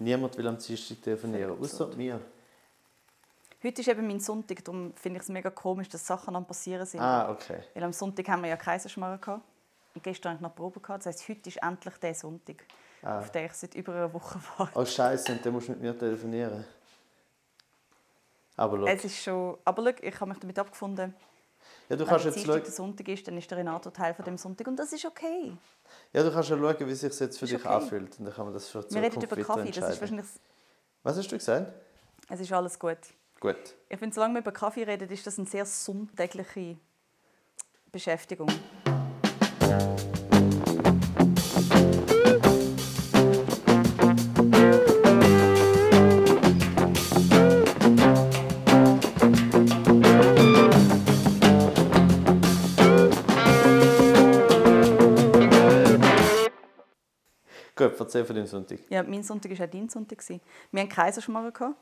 Niemand will am Dienstag telefonieren, außer mir. Heute ist eben mein Sonntag, darum finde ich es mega komisch, dass Sachen am passieren sind. Ah, okay. Weil am Sonntag haben wir ja Kaiserschmarrn gehabt. Und gestern hatte ich noch Probe. Gehabt. Das heisst, heute ist endlich der Sonntag, Ah. auf den ich seit über einer Woche warte. Oh Scheiße, und dann musst du mit mir telefonieren. Aber schau. Es ist schon... Aber schau, ich habe mich damit abgefunden, Ja, du wenn kannst der jetzt schauen, der Sonntag ist, dann ist der Renato Teil von dem Sonntag. Und das ist okay. ja, du kannst ja schauen, wie sich jetzt für Ist dich okay. anfühlt. Und dann kann man das für die Wir reden über Kaffee, das ist wahrscheinlich... Was hast du gesagt? Es ist alles gut. Gut. Ich finde, solange wir über Kaffee reden, ist das eine sehr sonntägliche Beschäftigung. Gut, erzähl von dem Sonntag. Ja, mein Sonntag war auch dein Sonntag. Wir hatten Kaiserschmarrn. gehabt.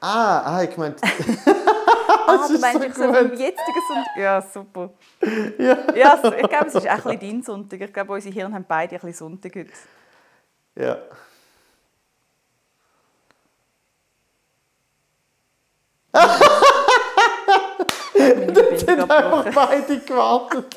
Ah, ah, ich meinte... Ah, du meinst so ich so gut. vom jetzigen Sonntag? Ja, super. ja. Ja, so, ich glaube, es ist auch ein bisschen dein Sonntag. Ich glaube, unsere Hirn haben beide ein bisschen Sonntag heute. Ja. Meine Verbindung abgebrochen. beide gewartet.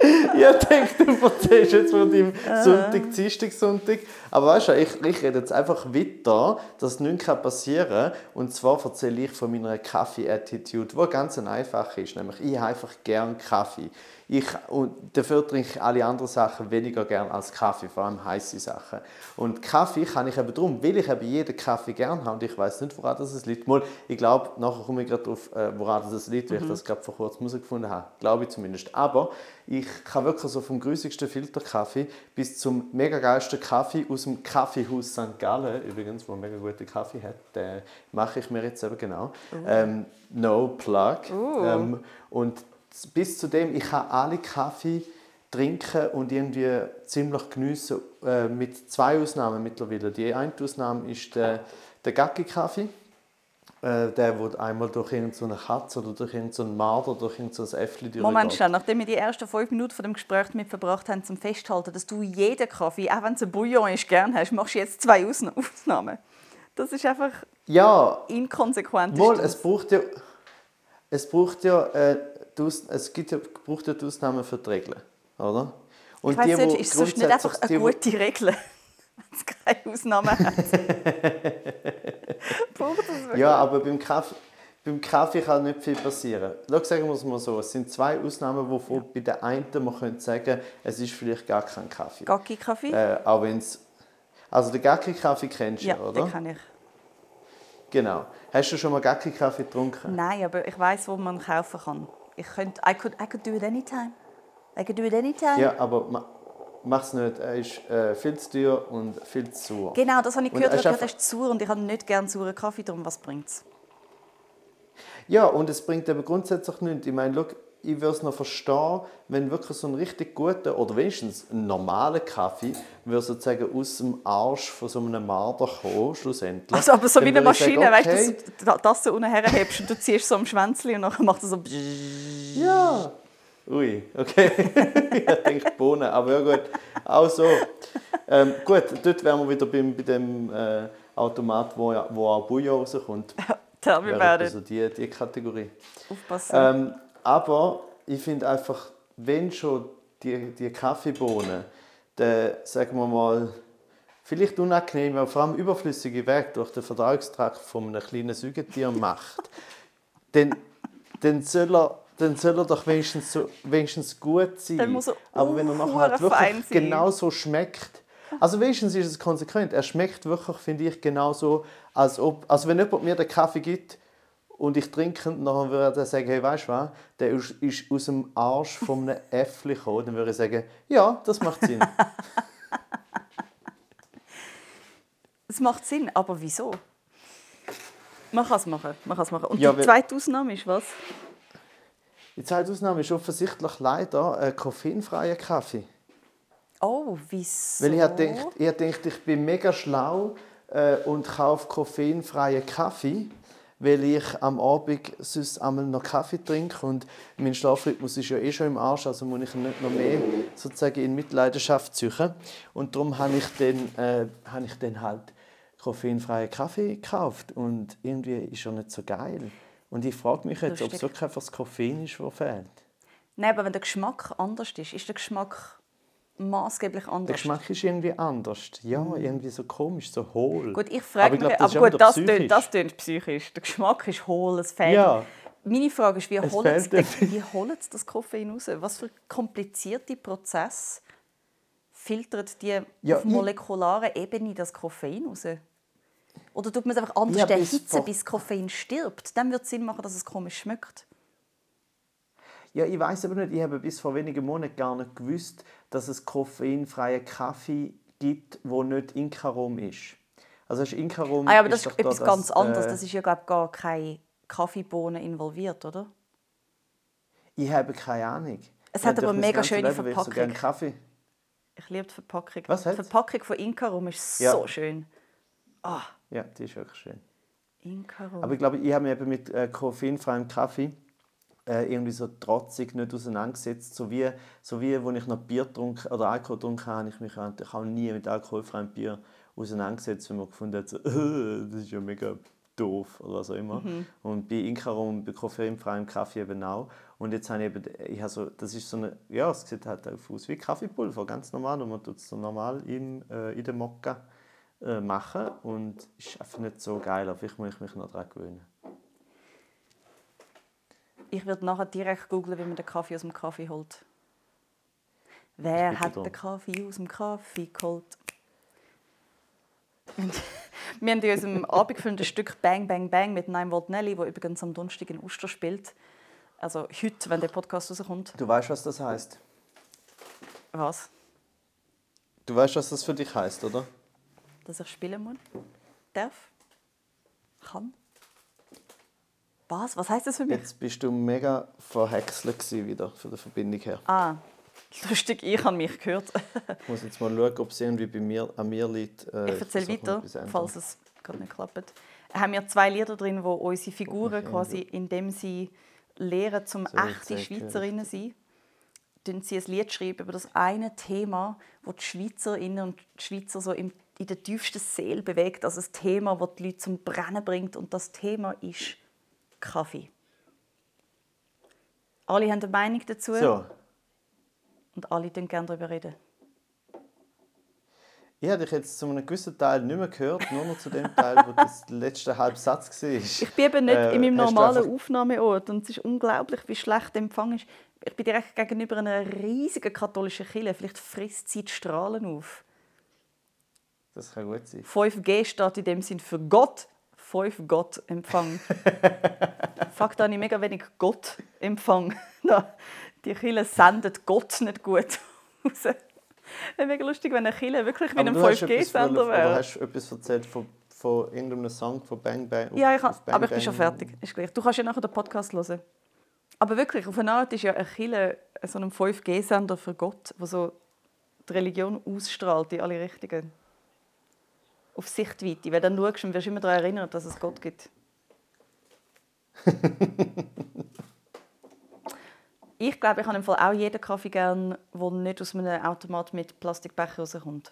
Ich denke, du erzählst jetzt von deinem Sonntag, Dienstag, Sonntag. Aber weißt du, ich, ich rede jetzt einfach weiter, dass nichts passieren kann. Und zwar erzähle ich von meiner Kaffee-Attitude, die ganz einfach ist. Nämlich, ich habe einfach gern Kaffee. Ich, und dafür trinke ich alle anderen Sachen weniger gern als Kaffee, vor allem heiße Sachen. Und Kaffee kann ich eben darum, weil ich eben jeden Kaffee gern habe und ich weiß nicht, woran das liegt. Mal, ich glaube, nachher komme ich gerade drauf, äh, woran das liegt, weil ich das gerade vor kurzem herausgefunden habe. Glaube ich zumindest. Aber ich kann wirklich so vom grusigsten Filterkaffee bis zum mega geilsten Kaffee aus dem Kaffeehaus St. Gallen, übrigens, wo mega guten Kaffee hat, den mache ich mir jetzt eben genau. Ähm, no plug. Uh. Ähm, und bis zu dem, ich kann alle Kaffee trinken und irgendwie ziemlich geniessen, äh, mit zwei Ausnahmen mittlerweile. Die eine Ausnahme ist der, der Gacki-Kaffee. Äh, der, wo einmal durch irgendeine Katze oder durch irgendeinen Marder, durch irgendein Äffli Moment schnell, nachdem wir die ersten fünf Minuten von dem Gespräch damit verbracht haben, zum Festhalten, dass du jeden Kaffee, auch wenn es ein Bouillon ist, gern hast, machst du jetzt zwei Ausna- Ausnahmen. Das ist einfach Ja, inkonsequent. das. es braucht ja, es braucht ja, äh, es gibt ja, braucht ja die Ausnahmen für die Regeln, oder? Und ich weiss nicht, ist es sonst nicht einfach eine die, gute Regel, wenn es keine Ausnahmen hat? Es? Ja, aber beim Kaffee, beim Kaffee kann nicht viel passieren. Schau, sagen wir es mal so, es sind zwei Ausnahmen, wovon bei der einen man könnte sagen, es ist vielleicht gar kein Kaffee. Gacki-Kaffee? Äh, auch wenn's, also den Gacki-Kaffee kennst du, ja, oder? den kenne ich. Genau. Hast du schon mal Gacki-Kaffee getrunken? Nein, aber ich weiß, wo man kaufen kann. Ich könnte, I could, I could do it anytime. I could do it anytime. Ja, aber ma, mach's nicht. Er ist äh, viel zu teuer und viel zu sauer. Genau, das habe ich Und gehört. er gehört, einfach- er ist sauer und ich habe nicht gerne sauren Kaffee, darum was bringt es? Ja, und es bringt eben grundsätzlich nichts. Ich meine, schau, ich würde es noch verstehen, wenn wirklich so ein richtig guter oder wenigstens ein normaler Kaffee würde sozusagen aus dem Arsch von so einem Marder kommen, schlussendlich. Also, aber so Dann wie eine Maschine, sagen, weißt du, okay, dass du da- das so unten herhebst und du ziehst so am Schwänzchen und dann macht er so. Ja. Ui, okay. ich denke Bohnen, aber ja gut. Auch so. Ähm, gut, dort wären wir wieder beim, bei dem äh, Automat, wo, wo auch Bouillon rauskommt. Tell me about also it. die, die Kategorie. Aufpassen. Ähm, aber ich finde einfach, wenn schon die, die Kaffeebohnen, der, sagen wir mal, vielleicht unangenehme, aber vor allem überflüssige Weg durch den Verdauungstrakt von einem kleinen Säugetier macht, dann, dann, soll er, dann soll er doch wenigstens, so, wenigstens gut sein. Dann muss er aber wenn er nachher halt wirklich sein. genau so schmeckt, also wenigstens ist es konsequent. Er schmeckt wirklich, finde ich, genauso, als ob, also wenn jemand mir den Kaffee gibt und ich trinke ihn, dann würde er sagen, hey, weißt du was, der ist, ist aus dem Arsch von einem Äffli gekommen. Dann würde ich sagen, ja, das macht Sinn. Es macht Sinn, aber wieso? Man kann es machen. Man kann es machen. Und Ja, die zweite Ausnahme ist was? Die zweite Ausnahme ist offensichtlich leider ein koffeinfreier Kaffee. Oh, wieso? Weil ich habe gedacht, ich, habe gedacht, ich bin mega schlau äh, und kaufe koffeinfreien Kaffee, weil ich am Abend sonst einmal noch Kaffee trinke und mein Schlafrhythmus ist ja eh schon im Arsch, also muss ich ihn nicht noch mehr sozusagen in Mitleidenschaft ziehen. Und darum habe ich dann, äh, habe ich dann halt koffeinfreien Kaffee gekauft und irgendwie ist er nicht so geil. Und ich frage mich jetzt, ob es Lustig. wirklich einfach das Koffein ist, das fehlt. Nein, aber wenn der Geschmack anders ist, ist der Geschmack maßgeblich anders. Der Geschmack ist irgendwie anders. Ja, irgendwie so komisch, so hohl. Gut, ich frage ich mich, glaub, das aber ja gut, das psychisch. tönt, das tönt psychisch. Der Geschmack ist hohl, es fehlt. Ja. Meine Frage ist, wie Es holen fehlt sie wie holen sie das Koffein raus? Was für komplizierte Prozess filtert die Ja, auf molekularer Ebene das Koffein raus? Oder tut man es einfach anders Ja, erhitzen, bis Koffein stirbt? Dann wird es Sinn machen, dass es komisch schmeckt. Ja, ich weiß aber nicht, ich habe bis vor wenigen Monaten gar nicht gewusst, dass es koffeinfreien Kaffee gibt, wo nicht Inkarom ist. Also hast Inkarom Ah, ja, aber das ist doch da etwas ganz anderes. äh, Das ist ja, glaube gar keine Kaffeebohnen involviert, oder? Ich habe keine Ahnung. Es hat aber mega schöne Leben so Verpackung. gerne Kaffee. Ich liebe die Verpackung. Was die? Verpackung von Inkarum ist Ja. so schön. Ah, Ja, die ist wirklich schön. Inkarum. Aber ich glaube, ich habe mich eben mit äh, koffeinfreiem Kaffee äh, irgendwie so trotzig nicht auseinandergesetzt. So wie, so wie als ich noch Bier getrunken oder Alkohol getrunken habe, habe ich mich eigentlich auch nie mit alkoholfreiem Bier auseinandergesetzt, weil man gefunden hat, so, äh, das ist ja mega doof oder was auch immer. Und bei Inkarum, bei koffeinfreiem Kaffee eben auch. Und jetzt habe ich eben, ich habe so, das ist so eine, ja, es sieht halt auch aus wie Kaffeepulver, ganz normal. Und man tut es so normal im, äh, in den Mokka äh, machen und ist einfach nicht so geil. Aber vielleicht muss ich mich noch daran gewöhnen. Ich würde nachher direkt googeln, wie man den Kaffee aus dem Kaffee holt. Wer hat den Kaffee aus dem Kaffee geholt? Und Wir haben in unserem abendgefüllten Stück Bang Bang Bang mit Nine Volt Nelly, wo übrigens am Donnerstag in Uster spielt. Also heute, wenn der Podcast rauskommt. Du weißt, was das heißt. Was? Du weißt, was das für dich heißt, oder? Dass ich spielen muss? Darf? Kann? Was? Was heißt das für mich? Jetzt bist du mega verhäckselt wieder von der Verbindung her. Ah, lustig, ich habe mich gehört. Ich muss jetzt mal schauen, ob es irgendwie bei mir, an mir liegt. Äh, Ich erzähle weiter, falls es gerade nicht klappt. Haben wir zwei Lieder drin, wo unsere Figuren quasi, indem sie lehren, zum So, echte Schweizerinnen zu sein, tun sie ein Lied schreiben über das eine Thema, das die Schweizerinnen und die Schweizer so in der tiefsten Seele bewegt. Also ein Thema, das die Leute zum Brennen bringt. Und das Thema ist Kaffee. Alle haben eine Meinung dazu So, und alle reden gerne darüber reden. ich habe dich jetzt zu einem gewissen Teil nicht mehr gehört, nur noch zu dem Teil, wo das letzte halbe Satz war. Ich bin eben nicht Äh, in meinem normalen einfach- Aufnahmeort und es ist unglaublich, wie schlecht der Empfang ist. Ich bin direkt gegenüber einer riesigen katholischen Kirche. Vielleicht frisst sie die Strahlen auf. Das kann gut sein. 5G steht in dem Sinn für Gott. 5 Gott Empfang. Fuck, da habe ich mega wenig Gott Empfang. Die Kirche sendet Gott nicht gut raus. Wäre mega lustig, wenn eine Kirche wirklich wie ein du hast etwas 5G-Sender wollen- oder wäre. hast du etwas erzählt von, von irgendeinem Song von Bang Bang? Ja, ich kann, Bang aber ich bin schon fertig. Ist gleich. Du kannst ja nachher den Podcast hören. Aber wirklich, auf eine Art ist ja eine Kirche so ein 5G-Sender für Gott, der so die Religion ausstrahlt in alle Richtungen. Auf Sichtweite. Weil dann schaust du und wirst immer daran erinnert, dass es Gott gibt. ich glaube, ich habe im Fall auch jeden Kaffee gern, der nicht aus einem Automat mit Plastikbecher rauskommt.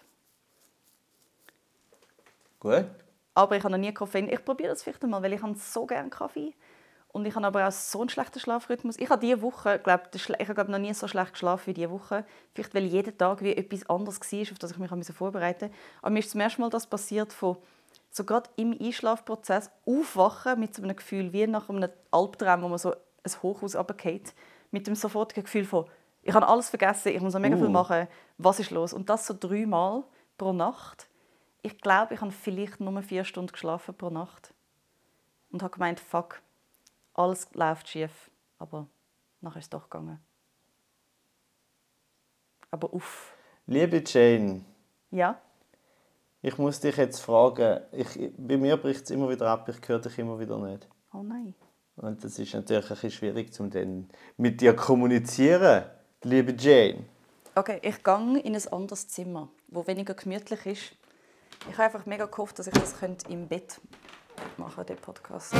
Gut. Aber ich habe noch nie Koffein. Ich probiere das vielleicht einmal, weil ich habe so gerne Kaffee. Und ich habe aber auch so einen schlechten Schlafrhythmus. Ich habe diese Woche, glaub, der Schle- ich habe noch nie so schlecht geschlafen wie diese Woche. Vielleicht, weil jeden Tag wie etwas anderes war, auf das ich mich vorbereiten musste. Aber mir ist zum ersten Mal das passiert, von so gerade im Einschlafprozess aufwachen mit so einem Gefühl wie nach einem Albtraum, wo man so ein Hochhaus runterfällt, mit dem sofortigen Gefühl von ich habe alles vergessen, ich muss noch mega viel Uh. machen, was ist los? Und das so dreimal pro Nacht. Ich glaube, ich habe vielleicht nur vier Stunden geschlafen pro Nacht. Und habe gemeint, fuck, alles läuft schief. Aber nachher ist es doch gegangen. Aber uff. Liebe Jane, Ja? ich muss dich jetzt fragen. Ich, bei mir bricht es immer wieder ab, ich höre dich immer wieder nicht. Oh nein. Und das ist natürlich ein bisschen schwierig, um dann mit dir zu kommunizieren, liebe Jane. Okay, ich gehe in ein anderes Zimmer, wo weniger gemütlich ist. Ich habe einfach mega gehofft, dass ich das könnte im Bett machen, den Podcast.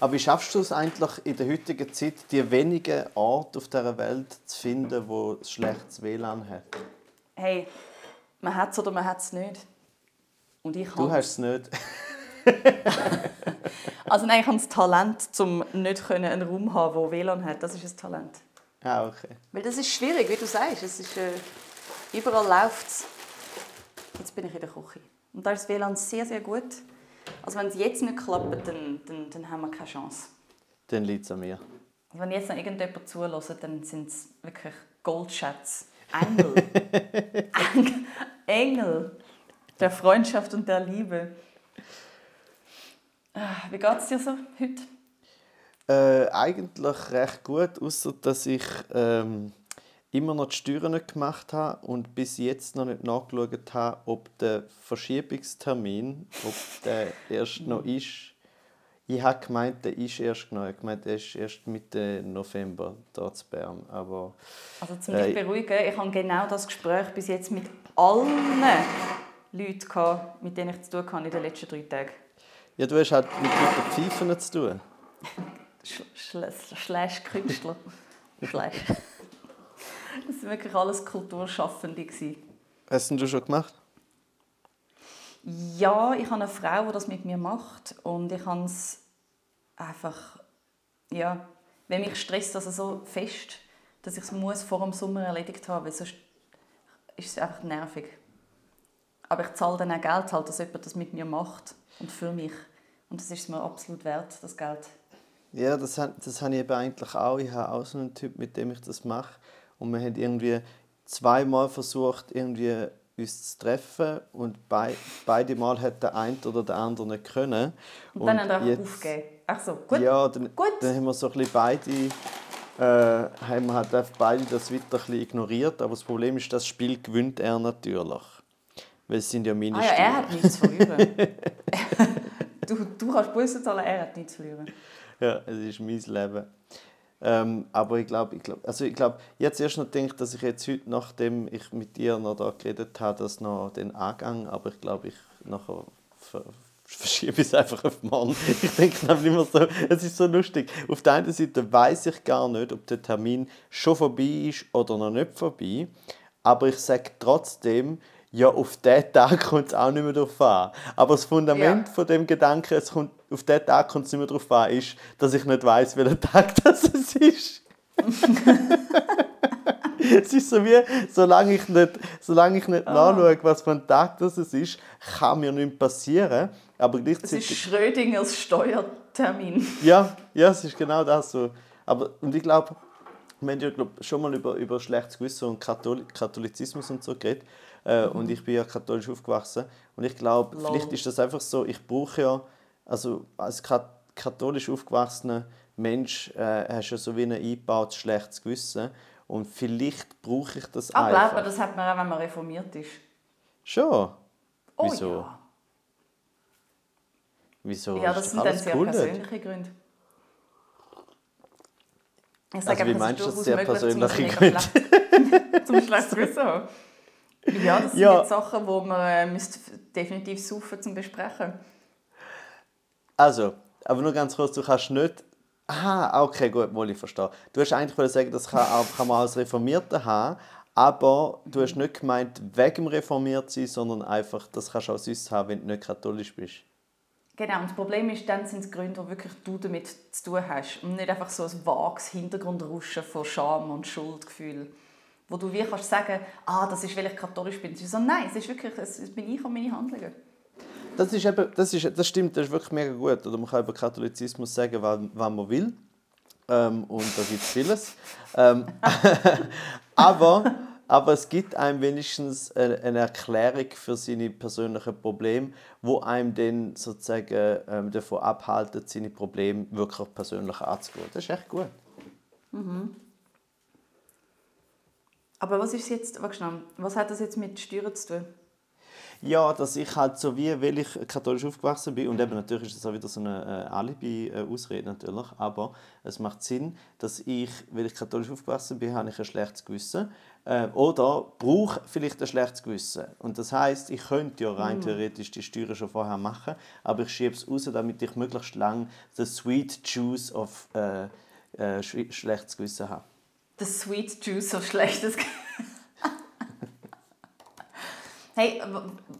Aber wie schaffst du es eigentlich in der heutigen Zeit, die wenigen Orte auf dieser Welt zu finden, wo ein schlechtes WLAN hat? Hey, man hat es oder man hat es nicht. Und ich Du hast es nicht. Also nein, ich habe das Talent, um nicht einen Raum zu haben, der WLAN hat. Das ist ein Talent. Ah, okay. Weil das ist schwierig, wie du sagst. Es ist, äh, überall läuft es. Jetzt bin ich in der Küche. Und da ist das WLAN sehr, sehr gut. Also wenn es jetzt nicht klappt, dann, dann, dann haben wir keine Chance. Dann liegt es an mir. Also wenn jetzt noch irgendjemand zuhört, dann sind es wirklich Goldschätze. Engel. Engel. Engel. Der Freundschaft und der Liebe. Ah, Wie geht es dir so heute? Äh, eigentlich recht gut, außer dass ich ähm, immer noch die Steuern nicht gemacht habe und bis jetzt noch nicht nachgeschaut habe, ob der Verschiebungstermin, ob der erst noch ist. Ich habe gemeint, der ist erst genau. Ich gemeint, der ist erst Mitte November hier zu Bern. Aber Also zum dich Äh, beruhigen, ich habe genau das Gespräch bis jetzt mit allen Leuten gehabt, mit denen ich zu tun hatte in den letzten drei Tagen. ja, du hast halt mit Leuten Pfeifen zu tun. Sch Schle- Slash Künstler. Slash. Das waren wirklich alles Kulturschaffende. Hast du schon gemacht? Ja, ich habe eine Frau, die das mit mir macht und ich habe es einfach, ja, wenn mich stresst das so fest, dass ich es muss vor dem Sommer erledigt haben, weil sonst ist es einfach nervig. Aber ich zahle dann auch Geld, halt, dass jemand das mit mir macht und für mich. Und das ist mir absolut wert, das Geld. Ja, das, das habe ich eben eigentlich auch. Ich habe auch so einen Typ, mit dem ich das mache. Und wir haben irgendwie zweimal versucht, irgendwie uns zu treffen. Und bei, beide Mal hat der eine oder der andere nicht können. Und, dann haben wir aufgegeben. Ach so, gut. Ja, dann, Gut. dann haben wir so ein bisschen beide, äh, haben wir halt einfach beide das weiter ein bisschen ignoriert. Aber das Problem ist, das Spiel gewinnt er natürlich. Weil es sind ja meine Ah ja, er hat nichts verlieren. du, du kannst Bussen zahlen, er hat nichts verlieren. Ja, es ist mein Leben. Ähm, aber ich glaube, ich glaub, also ich glaube, jetzt erst noch denke, dass ich jetzt heute, nachdem ich mit dir noch da geredet habe, das noch den Angang, aber ich glaube, ich nachher ver verschiebe es einfach auf morgen. Ich denke dann immer so, es ist so lustig. Auf der einen Seite weiß ich gar nicht, ob der Termin schon vorbei ist oder noch nicht vorbei, aber ich sage trotzdem, ja, auf diesen Tag kommt es auch nicht mehr drauf an. Aber das Fundament Ja. von dem Gedanken, es kommt, auf diesen Tag kommt es nicht mehr drauf an, ist, dass ich nicht weiß, welcher Tag das es ist. es ist so wie, solange ich nicht, solange ich nicht nachschaue, was für ein Tag das es ist, kann mir nichts passieren. Aber Es ist. Schrödingers Steuertermin. Ja, ja, es ist genau das so. Aber, und ich glaube, wir haben ja glaub, schon mal über, über schlechtes Gewissen und Katholi Katholizismus und so geredet. Äh, Und ich bin ja katholisch aufgewachsen. Und ich glaube, vielleicht ist das einfach so, ich brauche ja, also als Kat katholisch aufgewachsener Mensch äh, hast du ja so wie ein eingebautes schlechtes Gewissen. Und vielleicht brauche ich das Aber einfach. aber das hat man auch, wenn man reformiert ist. Schon. Oh Wieso? ja. Wieso? Ja, das sind dann sehr cool persönliche Gründe. Ich sage Also, wie einfach, meinst du das sehr persönliche schlechtes- zum schlechtes Gewissen haben. Ja, das sind Ja. jetzt Sachen, die man äh, definitiv suchen zum Besprechen. Also, aber nur ganz kurz, du kannst nicht. Aha, okay, gut, wohl ich verstehe. Du hast eigentlich sagen, das kann, auch, kann man als Reformierter haben, aber du hast nicht gemeint, wegen dem reformiert sein, sondern einfach, das kannst du auch sonst haben, wenn du nicht katholisch bist. Genau, und das Problem ist, dann sind es Gründe, wo wirklich du damit zu tun hast und nicht einfach so ein vages Hintergrundrauschen von Scham und Schuldgefühl, wo du wie kannst sagen, ah, das ist, weil ich katholisch bin. So, nein, es ist wirklich, es bin ich und meine Handlungen. Das, ist eben, das, ist, das stimmt, das ist wirklich mega gut. Oder man kann über Katholizismus sagen, was, was man will. Ähm, und da gibt es vieles. Ähm, aber, aber es gibt einem wenigstens eine, Erklärung für seine persönlichen Probleme, wo einem dann sozusagen ähm, davon abhalten, seine Probleme wirklich persönlich anzugehen. Das ist echt gut. Aber was ist jetzt, schnell, was hat das jetzt mit Steuern zu tun? Ja, dass ich halt so wie, weil ich katholisch aufgewachsen bin, und eben natürlich ist das auch wieder so eine äh, Alibi-Ausrede natürlich, aber es macht Sinn, dass ich, weil ich katholisch aufgewachsen bin, habe ich ein schlechtes Gewissen, Äh, oder brauche vielleicht ein schlechtes Gewissen. Und das heißt, ich könnte ja rein theoretisch die Steuern schon vorher machen, aber ich schiebe es raus, damit ich möglichst lang the sweet juice of äh, äh, sch schlechtes Gewissen habe. The sweet juice of schlechtes Hey,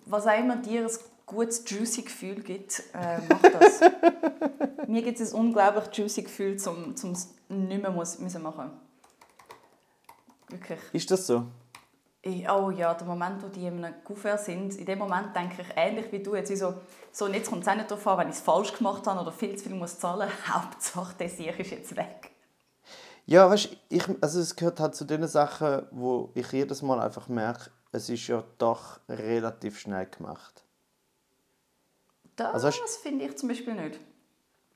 was auch immer dir ein gutes juicy Gefühl gibt, äh, mach das. Mir gibt es ein unglaublich juicy Gefühl, um es nicht mehr muss, müssen machen Wirklich. Ist das so? Ich, oh ja, der Moment, wo die in einem Kuvert sind, in dem Moment denke ich ähnlich wie du. Jetzt, wie so, so, und jetzt kommt es auch nicht darauf an, wenn ich es falsch gemacht habe oder viel zu viel muss zahlen muss. Hauptsache, der Sieg ist jetzt weg. Ja, weißt ich, also es gehört halt zu den Sachen, wo ich jedes Mal einfach merke, es ist ja doch relativ schnell gemacht. Das Also hast- finde ich zum Beispiel nicht.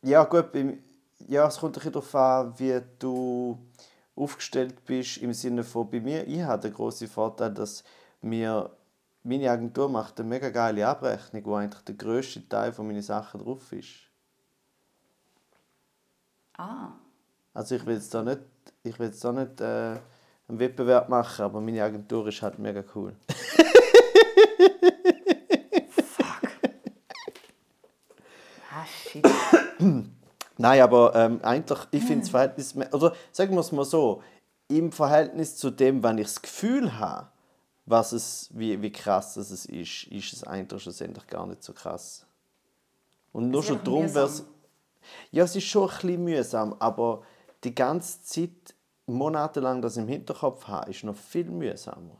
Ja, gut, beim, ja, es kommt ein bisschen darauf an, wie du aufgestellt bist, im Sinne von, bei mir, ich habe den grossen Vorteil, dass mir meine Agentur macht eine mega geile Abrechnung, wo eigentlich der grösste Teil von meinen Sachen drauf ist. Ah, Also ich will jetzt da nicht, ich will jetzt da nicht äh, einen Wettbewerb machen, aber meine Agentur ist halt mega cool. ah shit. Nein, aber ähm, eigentlich, ich finde das Verhältnis, oder sagen wir es mal so, im Verhältnis zu dem, wenn ich das Gefühl habe, was es, wie, wie krass es ist, ist es eigentlich schlussendlich gar nicht so krass. Und nur schon darum wäre es... Ja, es ist schon ein bisschen mühsam, aber die ganze Zeit, monatelang das im Hinterkopf haben, ist noch viel mühsamer.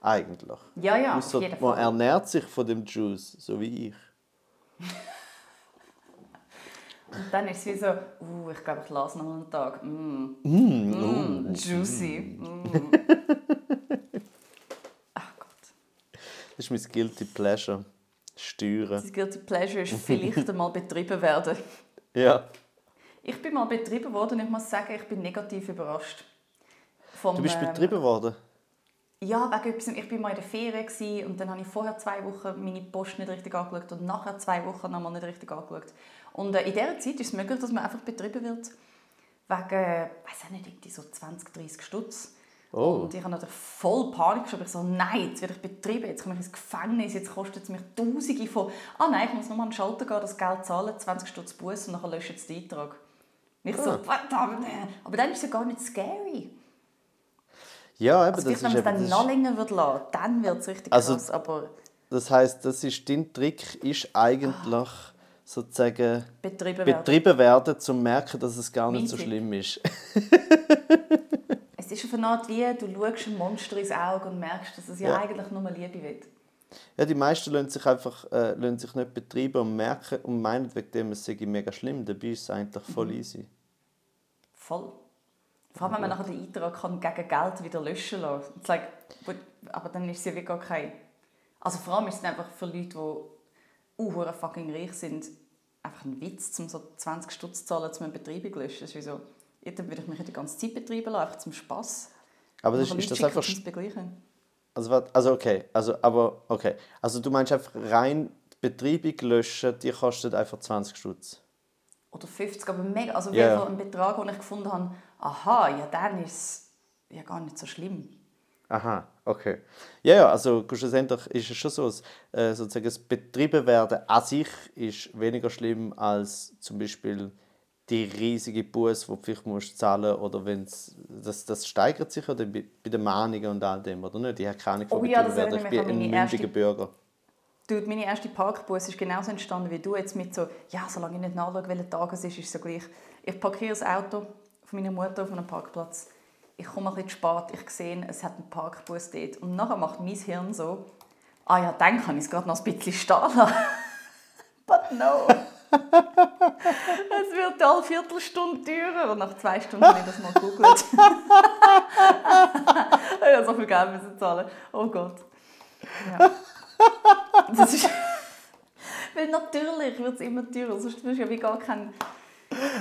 Eigentlich. Ja, ja, auf jeden man Fall. ernährt sich von dem Juice, so wie ich. Und dann ist es wie so, uh, ich glaube, ich lasse noch einen Tag. Mm. Mm, juicy. Mm. Ach Gott. Das ist mein Guilty Pleasure. Steuern. Das Guilty Pleasure ist vielleicht einmal betrieben werden. Ja. Ich bin mal betrieben worden und ich muss sagen, ich bin negativ überrascht. Vom, Du bist ähm, betrieben worden? Ja, wegen etwas. Ich war mal in der Ferien und dann habe ich vorher zwei Wochen meine Post nicht richtig angeschaut und nachher zwei Wochen nochmal nicht richtig angeschaut. Und äh, in dieser Zeit ist es möglich, dass man einfach betrieben wird. Wegen, äh, weiß auch nicht, irgendwie so 20, 30 Stutz. Oh. Und ich habe natürlich voll Panik geschoben. Ich so, nein, jetzt werde ich betrieben, jetzt komme ich ins Gefängnis, jetzt kostet es mich Tausende von... Ah nein, ich muss nochmal an den Schalter gehen, das Geld zahlen, 20 Stutz Bus und dann löschen sie den Eintrag. Und ich so, Ah. verdammt. Aber dann ist es ja gar nicht scary. Ja, eben, Also das vielleicht, wenn ist man es dann noch ist, länger wird lassen, dann wird es richtig Also- krass. Aber das heisst, das ist dein Trick, ist eigentlich sozusagen betrieben werden. betrieben werden, um zu merken, dass es gar nicht Mein so schlimm ist. Es ist auf eine Art wie, du schaust einem Monster ins Auge und merkst, dass es ja, Ja. eigentlich nur Liebe will. Ja, die meisten lassen sich einfach äh, lassen sich nicht betreiben und merken und meinen wegen dem, es sei mega schlimm. Dabei ist es eigentlich voll Mhm. easy. Voll. Vor allem, wenn man nachher den Eintrag kann gegen Geld wieder löschen kann. Like, aber dann ist es ja wie gar kein... Also vor allem ist es einfach für Leute, die uh, fucking reich sind, einfach ein Witz, um so 20 Stutz zu zahlen, um eine Betreibung zu löschen. Das ist wie so, ja, dann würde ich mich die ganze Zeit betreiben lassen, einfach zum Spass. Aber das, Nachher ist das einfach. Also, also okay, also, aber okay. Also du meinst einfach rein Betreibung löschen, die kostet einfach 20 Stutz. Oder 50, aber mega. Also yeah. ein Betrag, den ich gefunden habe, aha, ja, dann ist es ja gar nicht so schlimm. Aha, okay. Ja, ja, also schlussendlich ist es schon so, dass, äh, sozusagen das Betriebenwerden an sich ist weniger schlimm als zum Beispiel die riesige Buß, die du vielleicht musst zahlen oder wenn's, das, das steigert sich oder bei, bei den Mahnungen und all dem, oder nicht? Ich habe keine Ahnung von Oh ja, Betriebenwerden. Ich bin ein mündiger erste- Bürger. Dude, meine erste Parkbus ist genauso entstanden wie du jetzt mit so, ja, solange ich nicht nachschaue, welcher Tag es ist, ist es so gleich. Ich parkiere das Auto von meiner Mutter auf einem Parkplatz. Ich komme ein bisschen zu spät, ich sehe, es hat einen Parkbus dort. Und nachher macht mein Hirn so, ah ja, dann kann ich es gerade noch ein bisschen stehen lassen. But no. Es wird alle Viertelstunde teurer. Und nach zwei Stunden habe ich das mal gegoogelt. ich habe so viel Geld müssen zahlen. Oh Gott. Ja. Das ist... Weil natürlich wird es immer teurer, sonst wirst du ja wie gar keinen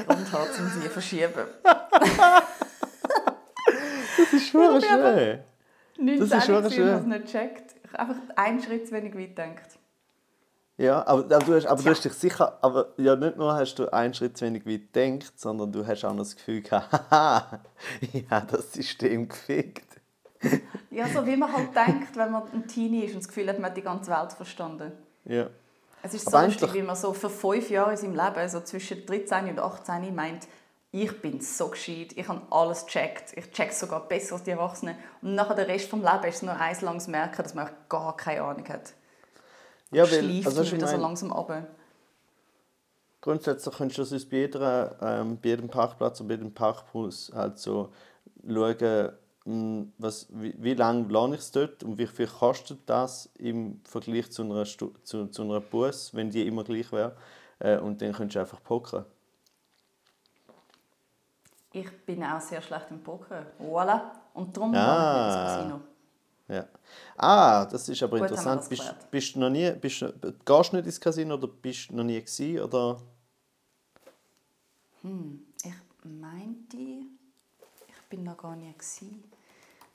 Grund haben, um sie zu verschieben. Das ist schon aber- schön. 19 Das ist schon schön. ich habe es nicht gecheckt. Ich habe einfach einen Schritt zu wenig weit gedacht. Ja, aber, aber, du, hast, aber du hast dich sicher, aber ja, nicht nur hast du einen Schritt zu wenig weit gedacht, sondern du hast auch noch das Gefühl gehabt, haha, ich habe das System gefickt. Ja, so wie man halt denkt, wenn man ein Teenie ist und das Gefühl hat, man hat die ganze Welt verstanden. Ja. Es ist so Aber lustig, wie man so für fünf Jahre in seinem Leben, so zwischen 13 und 18, meint, ich bin so gescheit, ich habe alles gecheckt, ich check sogar besser als die Erwachsenen. Und nachher der Rest des Lebens ist es nur eins langes Merken, dass man auch gar keine Ahnung hat. Ja, weil, also wieder so meine, langsam runter. grundsätzlich könntest du das bei, jeder, ähm, bei jedem Parkplatz und bei jedem Parkhaus halt so schauen, mh, was, wie, wie lange lerne ich es dort und wie viel kostet das im Vergleich zu einer, Stu zu, zu einer Bus, wenn die immer gleich wäre. Äh, und dann könntest du einfach pokern. Ich bin auch sehr schlecht im Poker. Voilà. Und darum Ah. ah. ich ins Casino. Ja. Ah, das ist aber Gut, interessant. Bist, bist du noch nie, bist, gehst du nicht ins Casino oder bist du noch nie gewesen, oder? Ich meinte, ich bin noch gar nie gewesen.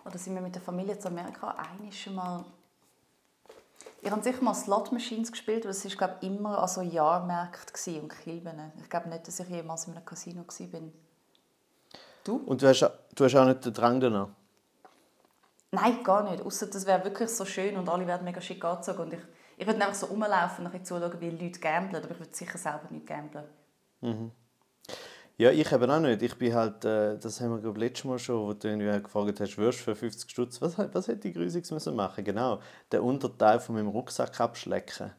Oder sind wir mit der Familie zu Amerika schon mal... Ich habe sicher mal Slot Machines gespielt, aber es war glaube ich, immer an so Jahrmärkten und Kilben. Ich glaube nicht, dass ich jemals in einem Casino war. Du? Und du hast, du hast auch nicht den Drang danach? Nein, gar nicht. Außer das wäre wirklich so schön und alle werden mega schick angezogen. Und ich, ich würde einfach so rumlaufen und zuschauen, wie Leute gamblen. Aber ich würde sicher selber nicht gamblen. Ja, ich eben auch nicht. Ich bin halt, äh, das haben wir glaube ich, letztes Mal schon, wo du irgendwie gefragt hast, würdest für 50 Stutz, was, was hätte ich Grusiges müssen? Genau, den Unterteil von meinem Rucksack abschlecken.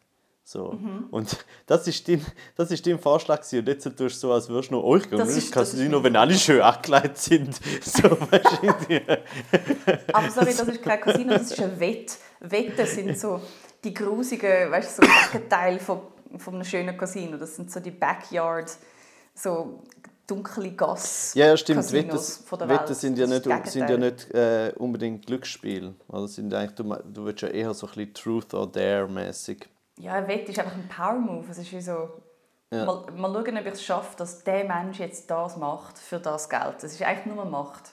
So. Mhm. Und das ist, dein, das ist dein Vorschlag gewesen. und jetzt tust du so, als würdest du noch euch gehen ins Casino, wenn alle schön angekleidet sind. So, Aber sorry, das ist kein Casino, das ist ein Wett. Wetten sind so die grusigen, weißt du, so Gegenteile von, von einem schönen Casino. Das sind so die Backyard, so dunkle Gas. Ja, ja, stimmt. Casinos Wetten, Wetten sind ja nicht, sind ja Gegenteil. nicht äh, unbedingt Glücksspiel. Also sind eigentlich, du, du willst ja eher so ein bisschen Truth or Dare mäßig. Ja, ein Wett ist einfach ein Power-Move. Es ist wie so... Ja. Mal, mal schauen, ob ich es schaffe, dass der Mensch jetzt das macht für das Geld. Es ist eigentlich nur Macht.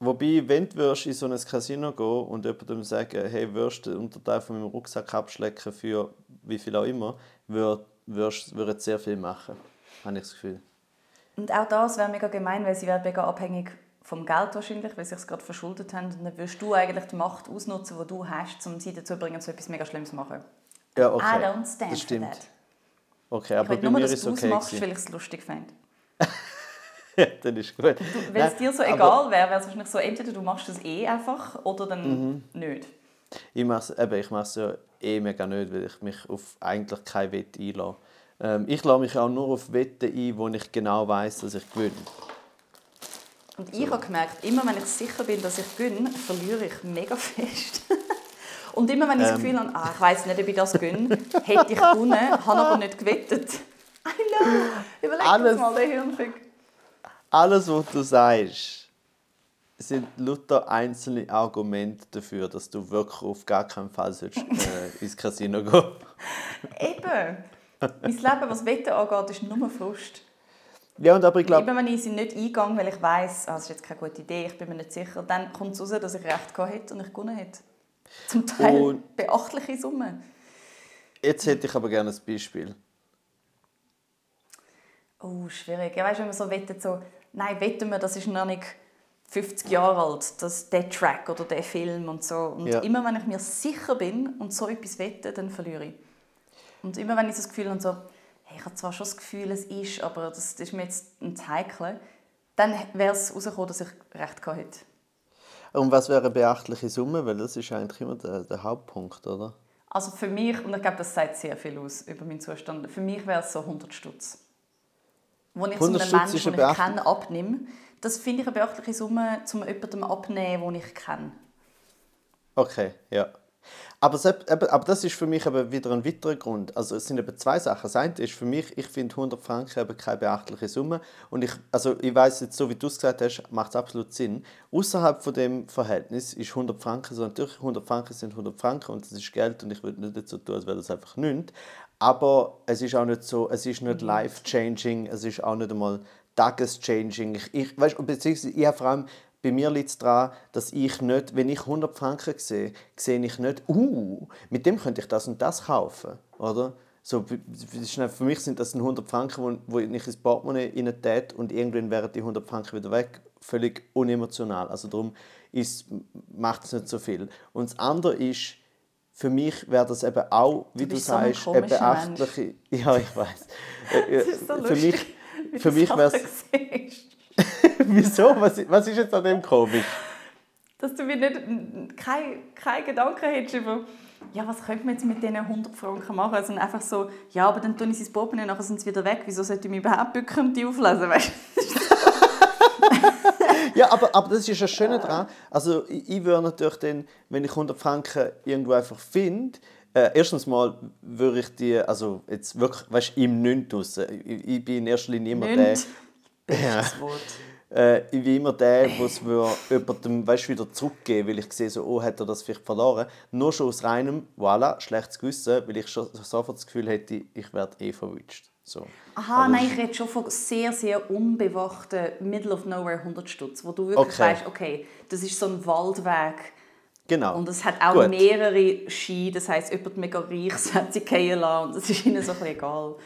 Wobei, wenn du in so ein Casino gehen und jemandem sagen, hey, würdest du den Unterteil von meinem Rucksack abschlecken für wie viel auch immer, würd, würdest, würden sehr viel machen. Habe ich das Gefühl. Und auch das wäre mega gemein, weil sie wären mega abhängig vom Geld wahrscheinlich, weil sie sich gerade verschuldet haben. Und dann würdest du eigentlich die Macht ausnutzen, die du hast, um sie dazu zu bringen, so etwas mega Schlimmes zu machen. Ja, okay. I don't stand das stimmt. for that. Okay, Ich aber will bei nur, mir ist es du es okay. machst, gewesen. weil ich es lustig finde. ja, dann ist gut. Wenn es dir so egal wäre, wäre es wahrscheinlich so, entweder du machst das eh einfach oder dann Mhm. nicht. Ich mache es ich mach's ja eh mega nicht, weil ich mich auf eigentlich keine Wette einlasse. Ähm, ich lasse mich auch nur auf Wetten ein, wo ich genau weiß, dass ich gewinne. Und ich habe gemerkt, immer wenn ich sicher bin, dass ich gewinne, verliere ich mega fest. Und immer wenn ich das Ähm. Gefühl habe, ah, ich weiß nicht, ob ich das gewinne, hätte ich gewonnen, habe aber nicht gewettet. I know. Überleg Alles- das mal, der Hirnfick. Alles, was du sagst, sind lauter einzelne Argumente dafür, dass du wirklich auf gar keinen Fall sollst, äh, ins Casino gehen Eben. Mein Leben, was Wetten angeht, ist nur Frust. Ja, und aber ich glaube, Immer wenn ich sie nicht eingehe, weil ich weiss, ah, das ist jetzt keine gute Idee, ich bin mir nicht sicher, dann kommt es raus, dass ich recht gehabt hätte und ich gewonnen hätte. Zum Teil Und- beachtliche Summen. jetzt hätte ich aber gerne ein Beispiel. Oh, schwierig. Ja, weißt du, wenn man so wettet, so, nein, wetten wir, das ist noch nicht 50 Jahre alt, das, der Track oder der Film und so. Und Ja. immer wenn ich mir sicher bin und so etwas wette, dann verliere ich. Und immer wenn ich so das Gefühl habe, so, hey, ich habe zwar schon das Gefühl, es ist, aber das, ist mir jetzt ein Heikel, dann wäre es herausgekommen, dass ich recht gehabt hätte. Und was wäre eine beachtliche Summe? Weil das ist eigentlich immer der, der Hauptpunkt, oder? Also für mich, und ich glaube, das sagt sehr viel aus über meinen Zustand, für mich wäre es so 100 Stutz. Wo ich so 100 einem Menschen, den ich kenne, abnehme, das finde ich eine beachtliche Summe, um jemandem abzunehmen, den ich kenne. Okay, ja. Aber, eben, aber das ist für mich eben wieder ein weiterer Grund. Also es sind eben zwei Sachen. Das eine ist für mich, ich finde 100 Franken eben keine beachtliche Summe. Und ich, also ich weiß jetzt, so wie du es gesagt hast, macht es absolut Sinn. Außerhalb von dem Verhältnis ist 100 Franken so. Natürlich, 100 Franken sind 100 Franken und das ist Geld und ich würde nicht so tun, als wäre das einfach nichts. Aber es ist auch nicht so, es ist nicht life-changing, es ist auch nicht einmal tageschanging. Ich, ich, weißt, beziehungsweise ich habe vor allem bei mir liegt es daran, dass ich nicht, wenn ich 100 Franken sehe, sehe ich nicht, uh, mit dem könnte ich das und das kaufen, oder? So, für mich sind das 100 Franken, wo, wo ich ins Portemonnaie rein tät und irgendwann wären die 100 Franken wieder weg völlig unemotional. Also darum macht es nicht so viel. Und das andere ist, für mich wäre das eben auch, wie du, du sagst, so eine beachtliche. Mensch. Ja, ich weiß. Das ist so für mich, für mich wäre es. Wieso? Was, was ist jetzt an dem komisch? Dass du mir nicht keine, keine Gedanken hättest über, ja, was könnte man jetzt mit diesen 100 Franken machen? Also einfach so, ja, aber dann tue ich sie ins und nachher sind sie wieder weg. Wieso sollte ich mich überhaupt bücken und die auflesen? Weißt ja, aber, aber das ist ja Schöne daran. Also ich, ich würde natürlich dann, wenn ich 100 Franken irgendwo einfach finde, äh, erstens mal würde ich die, also jetzt wirklich, weißt du, im raus. Ich, ich bin in erster Linie immer Nünt. der... Ja. Äh, ich bin immer der, der es jemandem weißt, wieder zurückgeben weil ich sehe, so, oh, hat er das vielleicht verloren. Nur schon aus reinem, voilà, schlechtes Gewissen, weil ich schon sofort das Gefühl hätte, ich werde eh verwünscht. So. Aha, Aber nein, ich rede schon von sehr, sehr unbewachten Middle of Nowhere 100 Stutz, wo du wirklich okay. weißt, okay, das ist so ein Waldweg. Genau. Und es hat auch Gut. mehrere Ski, das heisst, jemand mega reich hat sie fallen lassen und das ist ihnen so ein bisschen egal.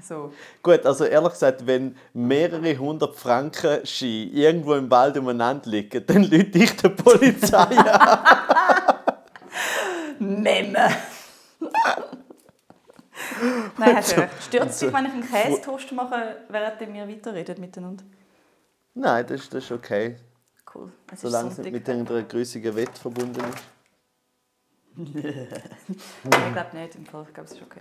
So. Gut, also ehrlich gesagt, wenn mehrere hundert Franken Ski irgendwo im Wald umeinander liegen, dann lüte ich die Polizei an. Memme. Nein, also, stört es dich, wenn ich einen Käsetoast mache, während wir weiterreden miteinander? Nein, das, das ist okay. Cool. Es Solange es nicht mit irgendeiner größeren Wette verbunden ist. ich glaube nicht, im Fall. Ich glaube, es ist okay.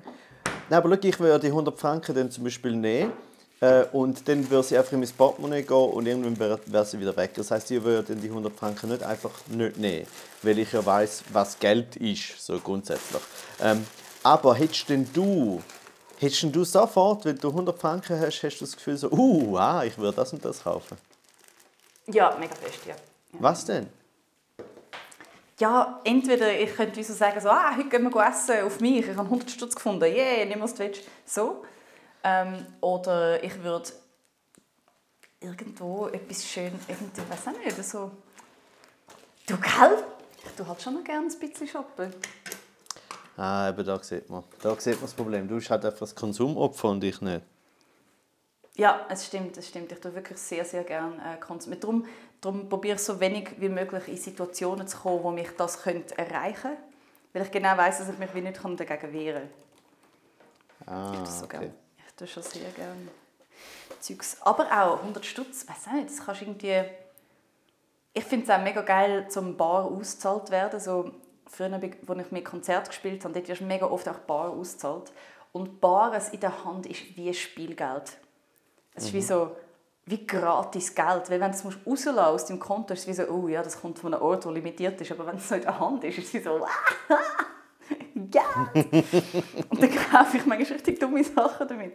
Nein, aber schau, ich würde die 100 Franken dann zum Beispiel nehmen äh, und dann würde sie einfach in mein Portemonnaie gehen und irgendwann wäre sie wieder weg. Das heißt, ich würde dann die 100 Franken nicht einfach nicht nehmen, weil ich ja weiß, was Geld ist, so grundsätzlich. Ähm, aber hättest denn du, hättest denn du sofort, wenn du 100 Franken hast, hast du das Gefühl so, uh, ah, ich würde das und das kaufen? Ja, mega fest, ja. Was denn? Ja, entweder ich könnte so sagen, so, ah, heute gehen wir essen auf mich, ich habe 100 Stutz gefunden, yeah, nimm was du willst. So. Ähm, oder ich würde irgendwo etwas schön, irgendwie, weiß auch nicht, so, du, gell? Tue halt schon noch gerne ein bisschen shoppen. Ah, eben da sieht man. Da sieht man das Problem. Du bist halt einfach das Konsumopfer und ich nicht. Ja, es stimmt, es stimmt. Ich tue wirklich sehr, sehr gerne äh, konsumieren. Darum, darum probiere ich so wenig wie möglich in Situationen zu kommen, wo mich das könnte erreichen könnte. Weil ich genau weiß, dass ich mich wie nicht dagegen wehren kann. Ah, ich so okay. Ich tue schon sehr gerne Zeugs. Aber auch 100 Stutz, weiß auch nicht, das kannst irgendwie... Ich finde es auch mega geil, zum Bar ausgezahlt werden. So, früher, als ich mit Konzert gespielt habe, dort wirst du mega oft auch Bar ausgezahlt. Und Bares in der Hand ist wie Spielgeld. Es ist mhm. wie so wie gratis Geld. Weil wenn du es rauslassen aus deinem Konto, ist es wie so, oh ja, das kommt von einem Ort, der limitiert ist. Aber wenn es so in der Hand ist, ist es wie so, Geld! Und dann kaufe ich manchmal richtig dumme Sachen damit.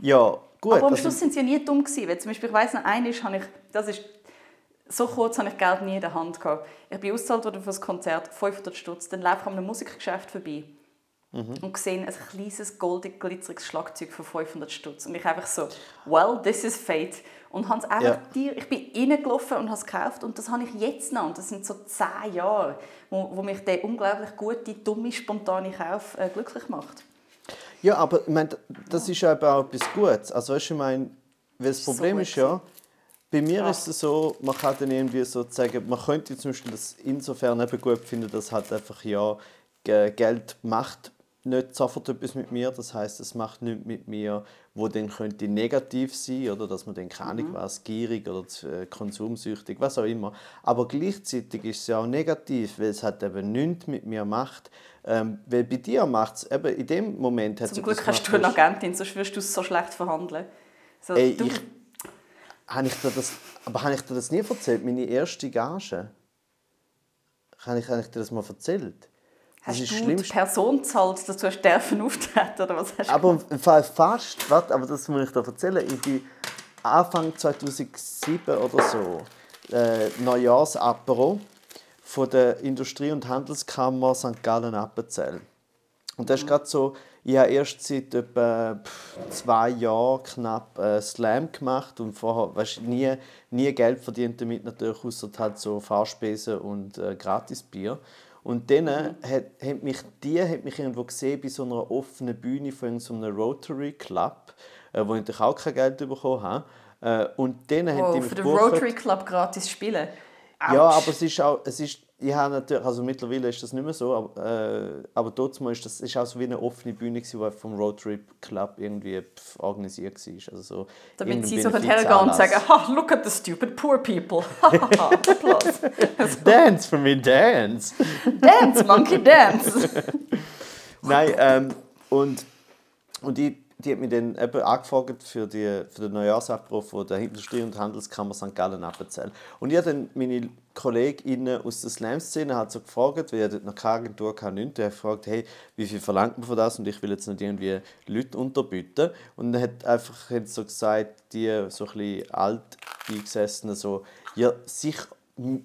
Ja, gut. Aber am also Schluss sind sie ja nie dumm gewesen. Weil zum Beispiel, ich weiss noch, einmal habe ich, das ist so kurz habe ich Geld nie in der Hand gehabt. Ich bin ausgezahlt worden für das Konzert, 500 Stutz. Dann laufe ich an einem Musikgeschäft vorbei mhm. und gesehen ein kleines, goldig glitzeriges Schlagzeug für 500 Stutz. Und ich einfach so, well, this is fate. Und habe einfach ja. ich bin reingelaufen und habe es gekauft und das habe ich jetzt noch. Und das sind so zehn Jahre, wo, wo mich der unglaublich gute, dumme, spontane Kauf äh, glücklich macht. Ja, aber ich meine, das ist ja auch etwas Gutes. Also weißt du, ich meine, das Problem so ist ja, bei mir ja. ist es so, man kann dann irgendwie sozusagen, man könnte zum Beispiel das insofern eben gut finden, dass halt einfach ja Geld macht nicht sofort etwas mit mir, das heißt, es macht nichts mit mir, wo dann könnte negativ sein oder dass man dann keine Ahnung mhm. was gierig oder äh, konsumsüchtig, was auch immer. Aber gleichzeitig ist es ja auch negativ, weil es halt eben nichts mit mir macht. Ähm, weil bei dir macht es eben in dem Moment... Zum Glück hast du eine Agentin, sonst würdest du es so schlecht verhandeln. So, Ey, ich, habe ich dir das, aber habe ich dir das nie erzählt? Meine erste Gage? Habe ich, habe ich dir das mal erzählt? Hast das du die Person zahlt, dass du dürfen auftreten oder was hast Aber im Fall fast, warte, aber das muss ich dir erzählen. Ich bin Anfang 2007 oder so äh, Neujahrsapero von der Industrie- und Handelskammer St. Gallen-Appenzell. Und das ist mhm. gerade so, ich habe erst seit etwa zwei Jahren knapp äh, Slam gemacht und vorher weißt, nie, nie Geld verdient damit, natürlich, außer halt so Fahrspesen und äh, Gratisbier. Und dann mhm. hat, hat mich die hat mich irgendwo gesehen bei so einer offenen Bühne von so einem Rotary Club, äh, wo ich natürlich auch kein Geld bekommen habe. Äh, und denen haben die Oh, mich für den. Rotary Club gratis spielen. Ja, Autsch. aber es ist auch, es ist, ich habe natürlich, also mittlerweile ist das nicht mehr so, aber, äh, aber dort ist das ist auch so wie eine offene Bühne gewesen, die vom Rotary Club irgendwie pf, organisiert war. Also so Damit sie so hergehen und sagen, ha, look at the stupid poor people. Dance for me, dance! Dance, monkey, dance. Nein, ähm, und, und die, die hat mich dann eben angefragt für, die, für den Neujahrsabruf von der Industrie- und Handelskammer St. Gallen Appenzell. Und ich habe dann meine KollegInnen aus der Slam-Szene halt so gefragt, weil dort noch keine Agentur hatte, nichts. Ich habe gefragt, hey, wie viel verlangt man von das? Und ich will jetzt nicht irgendwie Leute unterbieten. Und dann hat einfach hat so gesagt, die so ein bisschen alt eingesessenen so, ja, sicher,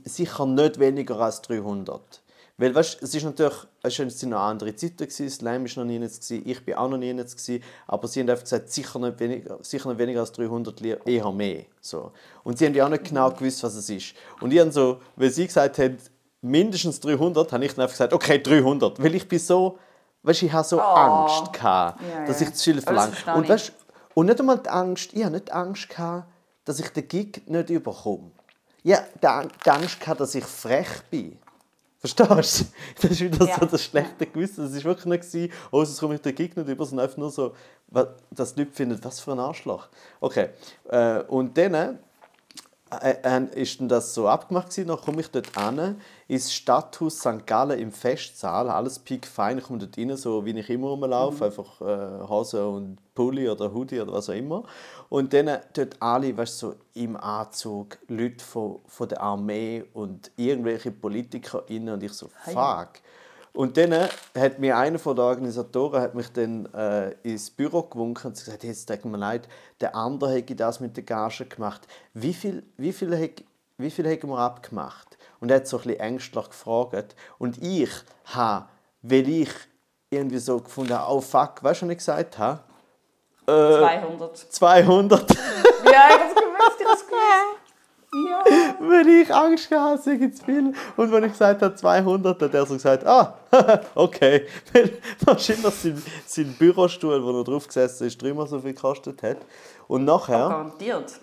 sicher nicht weniger als 300. Weil weißt, es ist natürlich, es waren noch andere Zeiten, gewesen, Slam war noch nie jetzt, gewesen, ich bin auch noch nie jetzt, gewesen, aber sie haben einfach gesagt, sicher nicht weniger, sicher nicht weniger als 300 Lira, eher mehr. So. Und sie haben ja auch nicht genau gewusst, was es ist. Und ich habe so, weil sie gesagt haben, mindestens 300, habe ich dann einfach gesagt, okay, 300. Weil ich bin so, weißt, ich habe so Angst gehabt, Oh. Ja, dass ja. ich zu viel verlange. Und weißt, und nicht einmal die Angst, ich habe nicht Angst gehabt, dass ich den Gig nicht überkomme. Ang- die Angst gehabt, dass ich frech bin. Verstehst du? Das ist wieder Ja. so das schlechte Gewissen. Es war wirklich nicht, gewesen, oh, sonst komme ich den Gig nicht über, sondern einfach nur so, dass die Leute finden, was für ein Arschloch. Okay. Äh, und dann äh, äh, ist dann das so abgemacht gewesen. Dann komme ich dort an ins Stadthaus St. Gallen im Festsaal, alles piekfein. Ich komme dort rein, so wie ich immer rumlaufe, einfach äh, Hose und Pulli oder Hoodie oder was auch immer. Und dann dort alle, weißt du, so im Anzug, Leute von, von der Armee und irgendwelche PolitikerInnen und ich so, fuck. Und dann hat mir einer von den Organisatoren hat mich dann äh, ins Büro gewunken und gesagt, jetzt tut mir leid, der andere hätte das mit der Gage gemacht. Wie viel, wie viel, hätt- wie viel haben wir abgemacht? Und er hat so ein bisschen ängstlich gefragt. Und ich habe, weil ich irgendwie so gefunden habe, oh fuck, weißt du, was ich gesagt habe? 200. 200. Ja, ich hab's gewusst, ich hab's gewusst. Ja. wenn ich Angst gehabt habe, ich zu viel. Und wenn ich gesagt habe 200, hat er so gesagt, ah, okay. Weil wahrscheinlich sein, sein Bürostuhl, wo er drauf gesessen ist, dreimal so viel gekostet hat. Und nachher, Garantiert.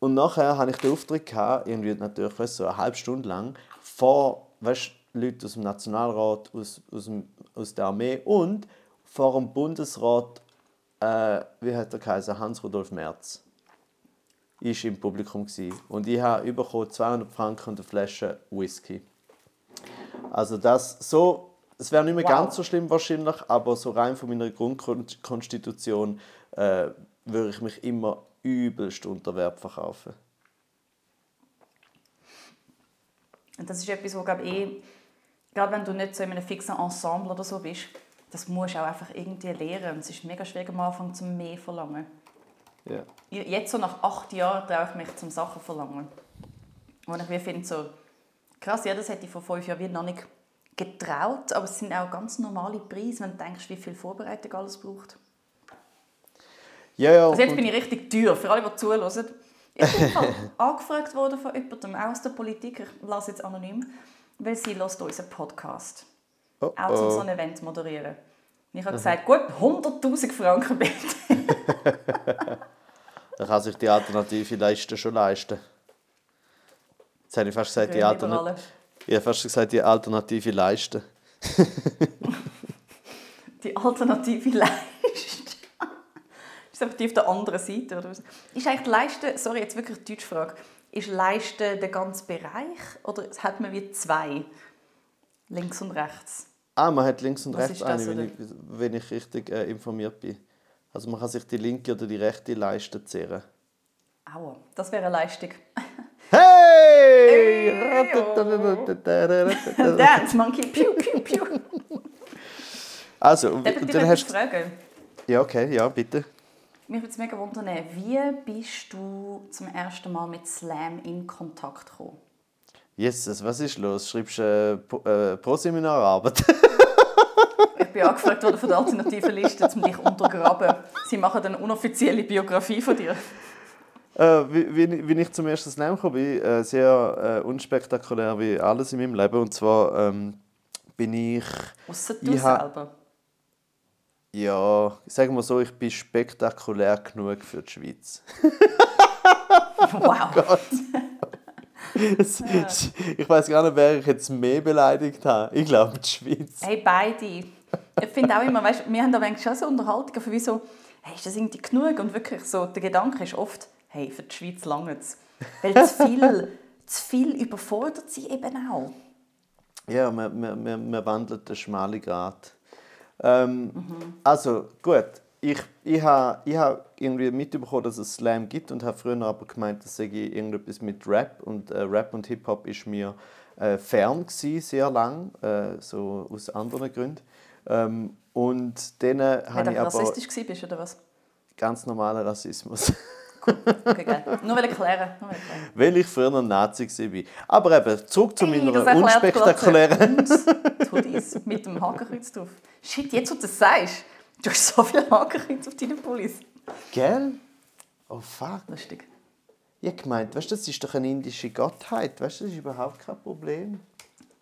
Und nachher hatte ich den Auftritt, gehabt, irgendwie natürlich weißt, so eine halbe Stunde lang, vor weißt, Leuten aus dem Nationalrat, aus, aus, dem, aus der Armee und vor dem Bundesrat, äh, wie hat er geheißen, Hans-Rudolf Merz ist im Publikum gsi und ich habe bekommen 200 Franken und eine Flasche Whisky. Also das so, es wäre nicht mehr Wow. ganz so schlimm wahrscheinlich, aber so rein von meiner Grundkonstitution äh, würde ich mich immer übelst unter Wert verkaufen. Und das ist etwas, wo glaube eh, gerade wenn du nicht so in einem fixen Ensemble oder so bist, das musst du auch einfach irgendwie lernen. Und es ist mega schwierig am Anfang zum mehr verlangen. Ja. Jetzt so nach acht Jahren traue ich mich zum Sachen verlangen. Wo ich finde so, krass, ja, das hätte ich vor fünf Jahren wie noch nicht getraut, aber es sind auch ganz normale Preise, wenn du denkst, wie viel Vorbereitung alles braucht. Ja, ja. Also jetzt bin ich richtig teuer, für alle, die zuhören. Ich bin angefragt worden von jemandem auch aus der Politik, ich lasse jetzt anonym, weil sie hört unseren Podcast. Oh, Auch zum oh. so ein Event moderieren. Und ich habe gesagt, gut, 100'000 Franken bitte. Da kann sich die alternative Leiste schon leisten. Jetzt hätte ich fast gesagt, die, Altern ich habe fast gesagt, die alternative Leiste. Die alternative Leiste. Ist einfach die auf der anderen Seite. Oder was? Ist eigentlich Leiste, sorry, jetzt wirklich eine deutsche Frage, ist Leiste der ganze Bereich oder hat man wie zwei? Links und rechts. Ah, man hat links und Was rechts eine, wenn ich, wenn ich richtig äh, informiert bin. Also man kann sich die linke oder die rechte Leiste zehren. Aua, das wäre eine Leistung. Hey! Dance Monkey, piu, piu, piu. Also, Darf ich dann hast du... fragen? Ja, okay, ja, bitte. Mich würde es mega wundern, wie bist du zum ersten Mal mit Slam in Kontakt gekommen? Jesus, was ist los? Schreibst du äh, Pro- äh, Pro-Seminararbeit? Ich bin angefragt worden von der alternativen Liste, um dich untergraben. Sie machen eine unoffizielle Biografie von dir. Äh, wie, wie, wie ich zum ersten Slam gekommen bin, äh, sehr äh, unspektakulär wie alles in meinem Leben. Und zwar ähm, bin ich, Ausser du Ich selber. Ja, sagen wir so, ich bin spektakulär genug für die Schweiz. Wow. Es- Ich weiß gar nicht, wer ich jetzt mehr beleidigt habe. Ich glaube, die Schweiz. Hey, beide. Ich finde auch immer, weißt, wir haben da manchmal schon so Unterhaltungen von wie so, hey, ist das irgendwie genug? Und wirklich so, der Gedanke ist oft, hey, für die Schweiz lange es. Weil zu viel, zu viel überfordert sie eben auch. Ja, wir, wir, wir wandeln den schmalen Grat. Ähm, Also, gut. Ich, ich habe ich ha irgendwie mitbekommen, dass es Slam gibt und habe früher aber gemeint, das sei irgendetwas mit Rap. Und äh, Rap und Hip-Hop ist mir äh, fern gewesen, sehr lang, äh, so aus anderen Gründen. Ähm, und Weil habe ich aber rassistisch warst, oder was? ganz normalen Rassismus. Okay, geil. Nur will erklären. Nur will erklären. Weil ich früher ein Nazi war. Aber eben, zurück zu Hey, meiner unspektakulären... Hoodies mit dem Hakenkreuz drauf. Shit, jetzt, wo du das sagst, du hast so viele Hakenkreuz auf deinen Pullis. Gell? Oh fuck. Lustig. Ich gemeint, weißt du, das ist doch eine indische Gottheit. Weißt du, das ist überhaupt kein Problem.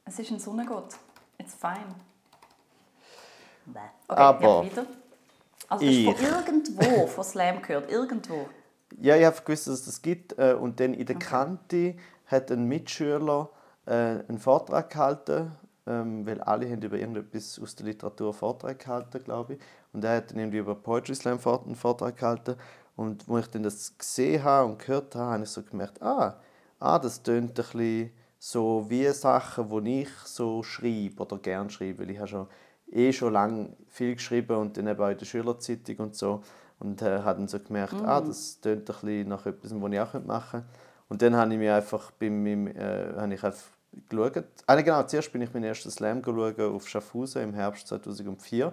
Es ist ein Sonnengott. It's fine. Okay, Aber ja. Also du hast ich- von irgendwo von Slam gehört. Irgendwo. Ja, ich habe gewusst, dass es das gibt. äh, Und dann in der Kante hat ein Mitschüler äh, einen Vortrag gehalten, ähm, weil alle haben über irgendetwas aus der Literatur einen Vortrag gehalten, glaube ich. Und er hat dann irgendwie über Poetry Slam einen Vortrag gehalten. Und als ich dann das gesehen habe und gehört habe, habe ich so gemerkt, ah, ah das tönt ein bisschen so wie Sachen, die ich so schreibe oder gerne schreibe, weil ich habe schon eh schon lange viel geschrieben und dann eben auch in der Schülerzeitung und so. Und äh, habe dann so gemerkt, ah, das tönt ein bisschen nach etwas, was ich auch machen könnte. Und dann habe ich mich einfach bei meinem, äh, habe ich einfach geschaut. Ah, nein, genau, zuerst bin ich meinen ersten Slam auf Schaffhausen im Herbst 2004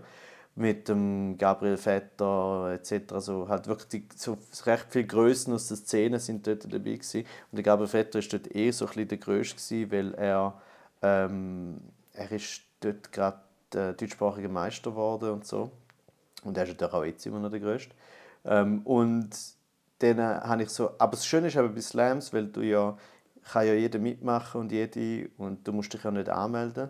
mit dem Gabriel Vetter etc. Also halt wirklich so recht viele Größen aus der Szene sind dort dabei gewesen. Und der Gabriel Vetter ist dort eh so ein der Größte gewesen, weil er ähm, er ist dort gerade äh, deutschsprachiger Meister geworden und so. Und er ist natürlich auch jetzt immer noch der Größte. Ähm, und dann äh, habe ich so, aber das Schöne ist eben bei Slams, weil du ja, kann ja jeder mitmachen und jede und du musst dich ja nicht anmelden,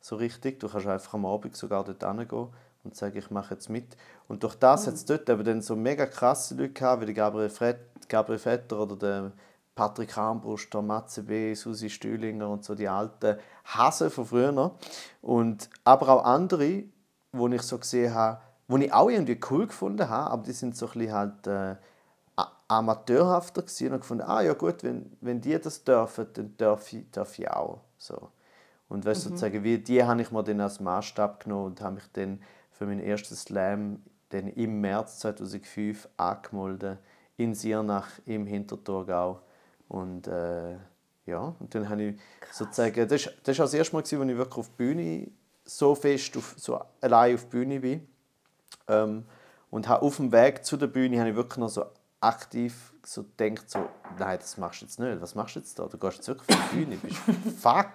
so richtig. Du kannst einfach am Abend sogar dort hingehen und sagen, ich mache jetzt mit. Und durch das hat es dort eben dann so mega krasse Leute gehabt, wie der Gabriel, Fred, Gabriel Vetter oder der Patrick Armbruster, der Matze B., Susi Stühlinger und so die alten Hasen von früher. Und, aber auch andere, wo ich so gesehen habe, wo ich auch irgendwie cool gefunden habe, aber die sind so ein bisschen halt äh, amateurhafter gewesen und gefunden, ah ja gut, wenn, wenn die das dürfen, dann darf ich, darf ich auch. So. Und weißt, sozusagen, wie die habe ich mir dann als Maßstab genommen und habe mich dann für meinen ersten Slam dann im März 2005 angemeldet in Siernach im Hinterthurgau. Und äh, ja, und dann habe ich sozusagen, das, ist- das war auch das erste Mal, gewesen, wo ich wirklich auf die Bühne so fest, auf, so allein auf die Bühne bin. Ähm, und habe auf dem Weg zu der Bühne habe ich wirklich noch so aktiv so gedacht, so, nein, das machst du jetzt nicht. Was machst du jetzt da? Du gehst jetzt wirklich auf die Bühne. Bist fuck.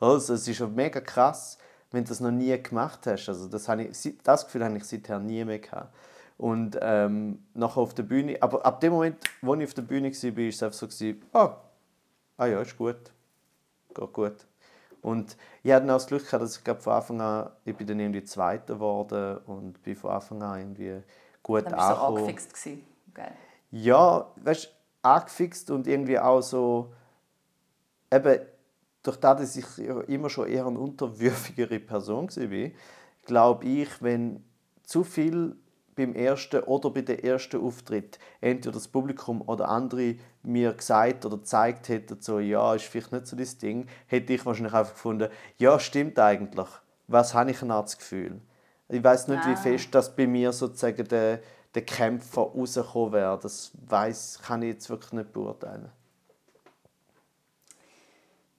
Also, es ist ja mega krass, wenn du das noch nie gemacht hast. Also, das, habe ich, das Gefühl habe ich seither nie mehr gehabt. Und ähm, nachher auf der Bühne, aber ab dem Moment, wo ich auf der Bühne war, war es einfach so, gewesen, ah, ah ja, ist gut. Geht gut. Und ich hatte auch das Glück gehabt, dass ich glaub, von Anfang an, ich bin dann irgendwie Zweiter geworden und bin von Anfang an irgendwie gut Dann bist du so angekommen. angefixt. gewesen. Geil. Ja, weißt du, angefixt und irgendwie auch so, eben durch das, dass ich ja immer schon eher eine unterwürfigere Person war, glaube ich, wenn zu viel beim ersten oder bei der ersten Auftritt entweder das Publikum oder andere mir gesagt oder gezeigt hätten, so, ja, ist vielleicht nicht so das Ding, hätte ich wahrscheinlich einfach gefunden, ja, stimmt eigentlich. Was habe ich denn das Gefühl? Ich weiß nicht, wie Ah. fest das bei mir sozusagen der, der Kämpfer rausgekommen wäre. Das weiß, kann ich jetzt wirklich nicht beurteilen.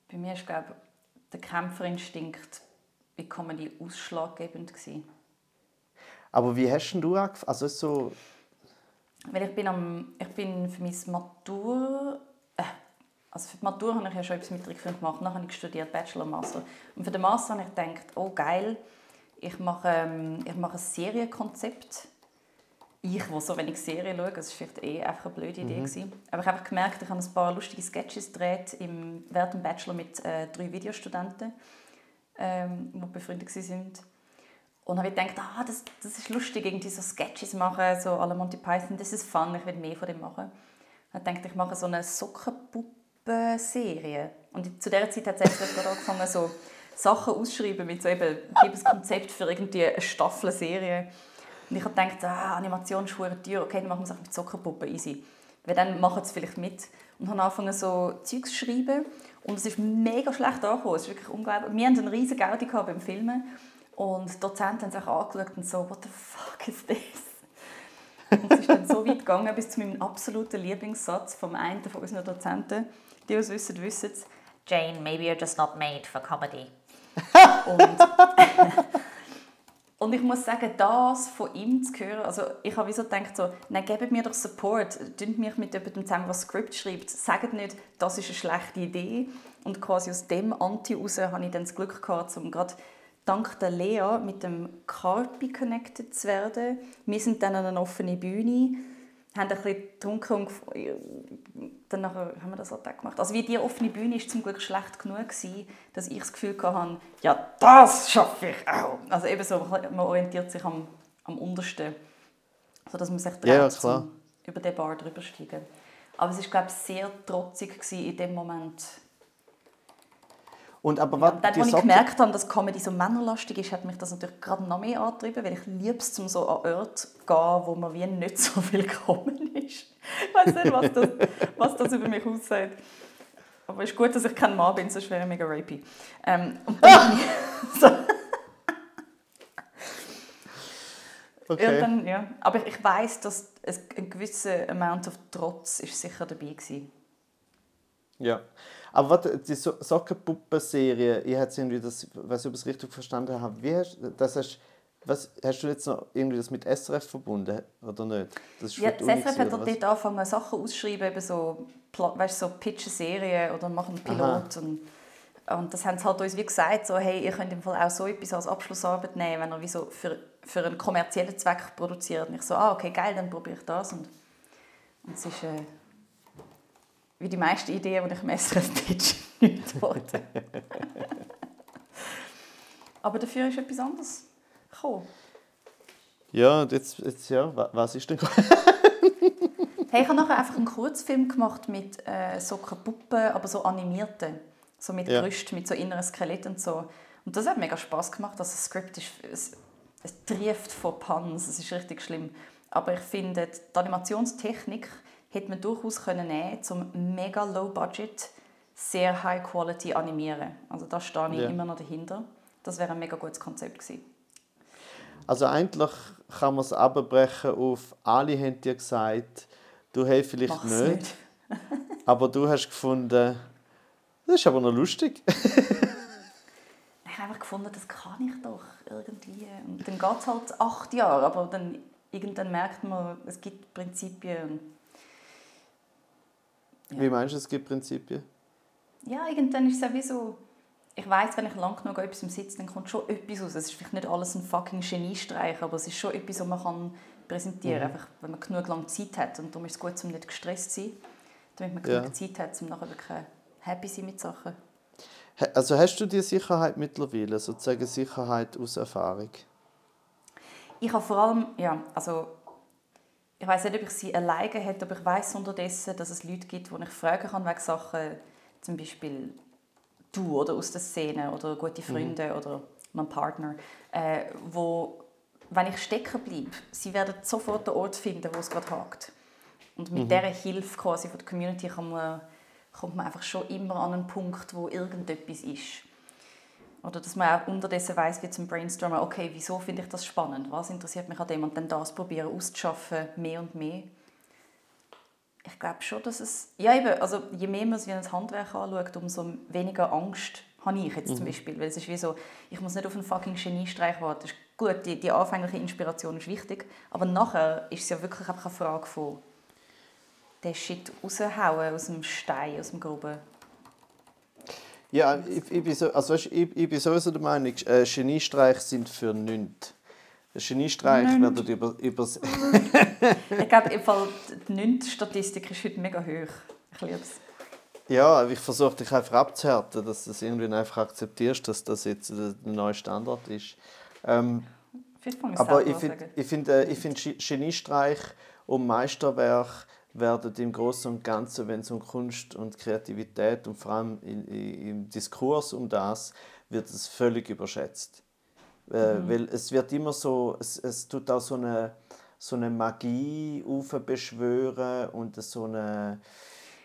Bei mir ist, glaube ich, der Kämpferinstinkt bei Comedy ausschlaggebend gewesen. Aber wie hast denn du angefangen? Also so, Weil ich bin, am, ich bin für mein Matur... Äh, also für die Matur habe ich ja schon etwas mit Trickfilm gemacht. Dann habe ich studiert, Bachelor und Master. Und für den Master habe ich gedacht, oh geil, ich mache, ähm, ich mache ein Serienkonzept. Ich, wo so wenig Serien schaue, das war vielleicht eh einfach eine blöde Idee. gewesen. Aber ich habe einfach gemerkt, ich habe ein paar lustige Sketches gedreht im, während dem Bachelor mit äh, drei Videostudenten, ähm, die befreundet waren. Und habe ich gedacht, ah, das, das ist lustig, irgendwie so Sketches machen, so alle Monty Python, das ist fun, ich will mehr von dem machen. Dann Ich dachte, ich mache so eine Sockenpuppen-Serie. Und zu dieser Zeit hat es gerade angefangen, so Sachen ausschreiben mit so eben, gib ein Konzept für irgendwie eine Staffel-Serie. Und ich habe gedacht, ah, Animation ist teuer, okay, dann machen wir es mit Sockenpuppen, easy. Weil dann machen sie vielleicht mit. Und habe angefangen, so Zeugs zu schreiben. Und es ist mega schlecht angekommen. Es ist wirklich unglaublich. Wir hatten einen riesigen Gaudi beim Filmen. Und die Dozenten haben sich angeschaut und so, what the fuck is this? Und es ist dann so weit gegangen, bis zu meinem absoluten Lieblingssatz vom einen von unseren Dozenten. Die, die es wissen, wissen es. Jane, maybe you're just not made for comedy. und, und ich muss sagen, das von ihm zu hören, also ich habe so gedacht, so, nein, gebt mir doch Support, tut mich mit jemandem zusammen, was Skript schreibt, sagt nicht, das ist eine schlechte Idee. Und quasi aus dem Anti raus habe ich dann das Glück gehabt, um gerade dank der Lea mit dem Carpi connected zu werden. Wir sind dann an einer offenen Bühne, haben ein bisschen getrunken und dann haben wir das halt auch gemacht. Also wie die offene Bühne war zum Glück schlecht genug, gewesen, dass ich das Gefühl hatte, ja, das schaffe ich auch. Also eben so, man orientiert sich am, am untersten, sodass man sich traut, ja, über den Bar drüber steigen. Aber es war, glaube ich, sehr trotzig in dem Moment und aber was, dann, als ich gemerkt habe, dass Comedy so männerlastig ist, hat mich das natürlich gerade noch mehr angetrieben, weil ich liebe es, um so an Orte zu gehen, wo man wie nicht so viel gekommen ist. Ich weiß nicht, was das, was das über mich aussagt. Aber es ist gut, dass ich kein Mann bin, sonst wäre ich mega rapey. Ähm, und dann so. Okay. Dann, ja. Aber ich, ich weiß, dass ein gewisser Amount of Trotz ist sicher dabei war. Ja. Aber warte, die so Sockenpuppen-Serie, ich habe irgendwie das, weiß ich, ob ich es richtig verstanden habe, wie hast, das hast, was, hast du jetzt noch irgendwie das mit SRF verbunden oder nicht? Das ist ja, das SRF hat dort angefangen, Sachen auszuschreiben, eben so, weißt, so Pitch-Serien oder machen einen Pilot. Und, und das haben sie halt uns wie gesagt, so, hey, ihr könnt im Fall auch so etwas als Abschlussarbeit nehmen, wenn ihr wie so für, für einen kommerziellen Zweck produziert. Und ich so, ah, okay, geil, dann probiere ich das. Und, und es ist... Äh, wie die meisten Ideen, die ich im SRF pitch, nicht geworden. Aber dafür ist etwas anderes gekommen. Ja, und jetzt, jetzt ja, was ist denn Hey, ich habe nachher einfach einen Kurzfilm gemacht mit äh, so Puppen, aber so animierten. So mit ja. Mit so inneren Skelett und so. Und das hat mega Spaß gemacht. Also das Skript ist, es, es trieft von Puns, es ist richtig schlimm. Aber ich finde, die Animationstechnik hätte man durchaus können nehmen zum mega low budget sehr high quality animieren. Also da stehe ich ja. immer noch dahinter. Das wäre ein mega gutes Konzept gewesen. Also eigentlich kann man es abbrechen auf alle haben dir gesagt, du hast vielleicht Mach's nicht, nicht. aber du hast gefunden, das ist aber noch lustig. ich habe einfach gefunden, das kann ich doch irgendwie. Und dann geht es halt acht Jahre, aber dann irgendwann merkt man, es gibt Prinzipien ja. Wie meinst du, es gibt Prinzipien? Ja, irgendwann ist es sowieso... Ich weiß, wenn ich lang genug an etwas sitze, dann kommt schon etwas raus. Es ist vielleicht nicht alles ein fucking Geniestreich, aber es ist schon etwas, was man kann präsentieren kann, mhm. einfach wenn man genug lange Zeit hat. Und darum ist es gut, um nicht gestresst zu sein, damit man genug ja. Zeit hat, um nachher wirklich happy zu sein mit Sachen. Also hast du die Sicherheit mittlerweile, sozusagen Sicherheit aus Erfahrung? Ich habe vor allem, ja, also ich weiß nicht, ob ich sie alleine hätte, aber ich weiß unterdessen, dass es Leute gibt, die ich fragen kann wegen Sachen, zum Beispiel du oder aus der Szene oder gute mhm. Freunde mhm. oder mein Partner, äh, wo, wenn ich stecken bleibe, sie werden sofort den Ort finden, wo es gerade hakt. Und mit mhm. dieser Hilfe quasi von der Community kann man, kommt man einfach schon immer an einen Punkt, wo irgendetwas ist. Oder dass man auch unterdessen weiß, wie zum Brainstormen, okay, wieso finde ich das spannend? Was interessiert mich an dem? Und dann das probieren auszuschaffen, mehr und mehr. Ich glaube schon, dass es... Ja, eben, also je mehr man es wie ein Handwerk anschaut, umso weniger Angst habe ich jetzt mhm. zum Beispiel. Weil es ist wie so, ich muss nicht auf einen fucking Geniestreich warten. gut, die, die anfängliche Inspiration ist wichtig, aber nachher ist es ja wirklich einfach eine Frage von den Shit raushauen aus dem Stein, aus dem Groben. Ja, ich, ich, bin, so, also, weißt, ich, ich bin sowieso der Meinung, äh, sind für nichts. Geniestreich wird über, über Ich glaube, die Nünd-Statistik ist heute mega hoch. Ich liebe es. Ja, ich versuche dich einfach abzuhärten, dass du es irgendwie einfach akzeptierst, dass das jetzt der neue Standard ist. Ähm, aber ich finde ich find, äh, ich find Geniestreich und Meisterwerk werden im Großen und Ganzen, wenn es um Kunst und Kreativität und vor allem im Diskurs um das, wird es völlig überschätzt. Äh, Weil es wird immer so, es, es tut auch so eine, so eine Magie beschwören und so eine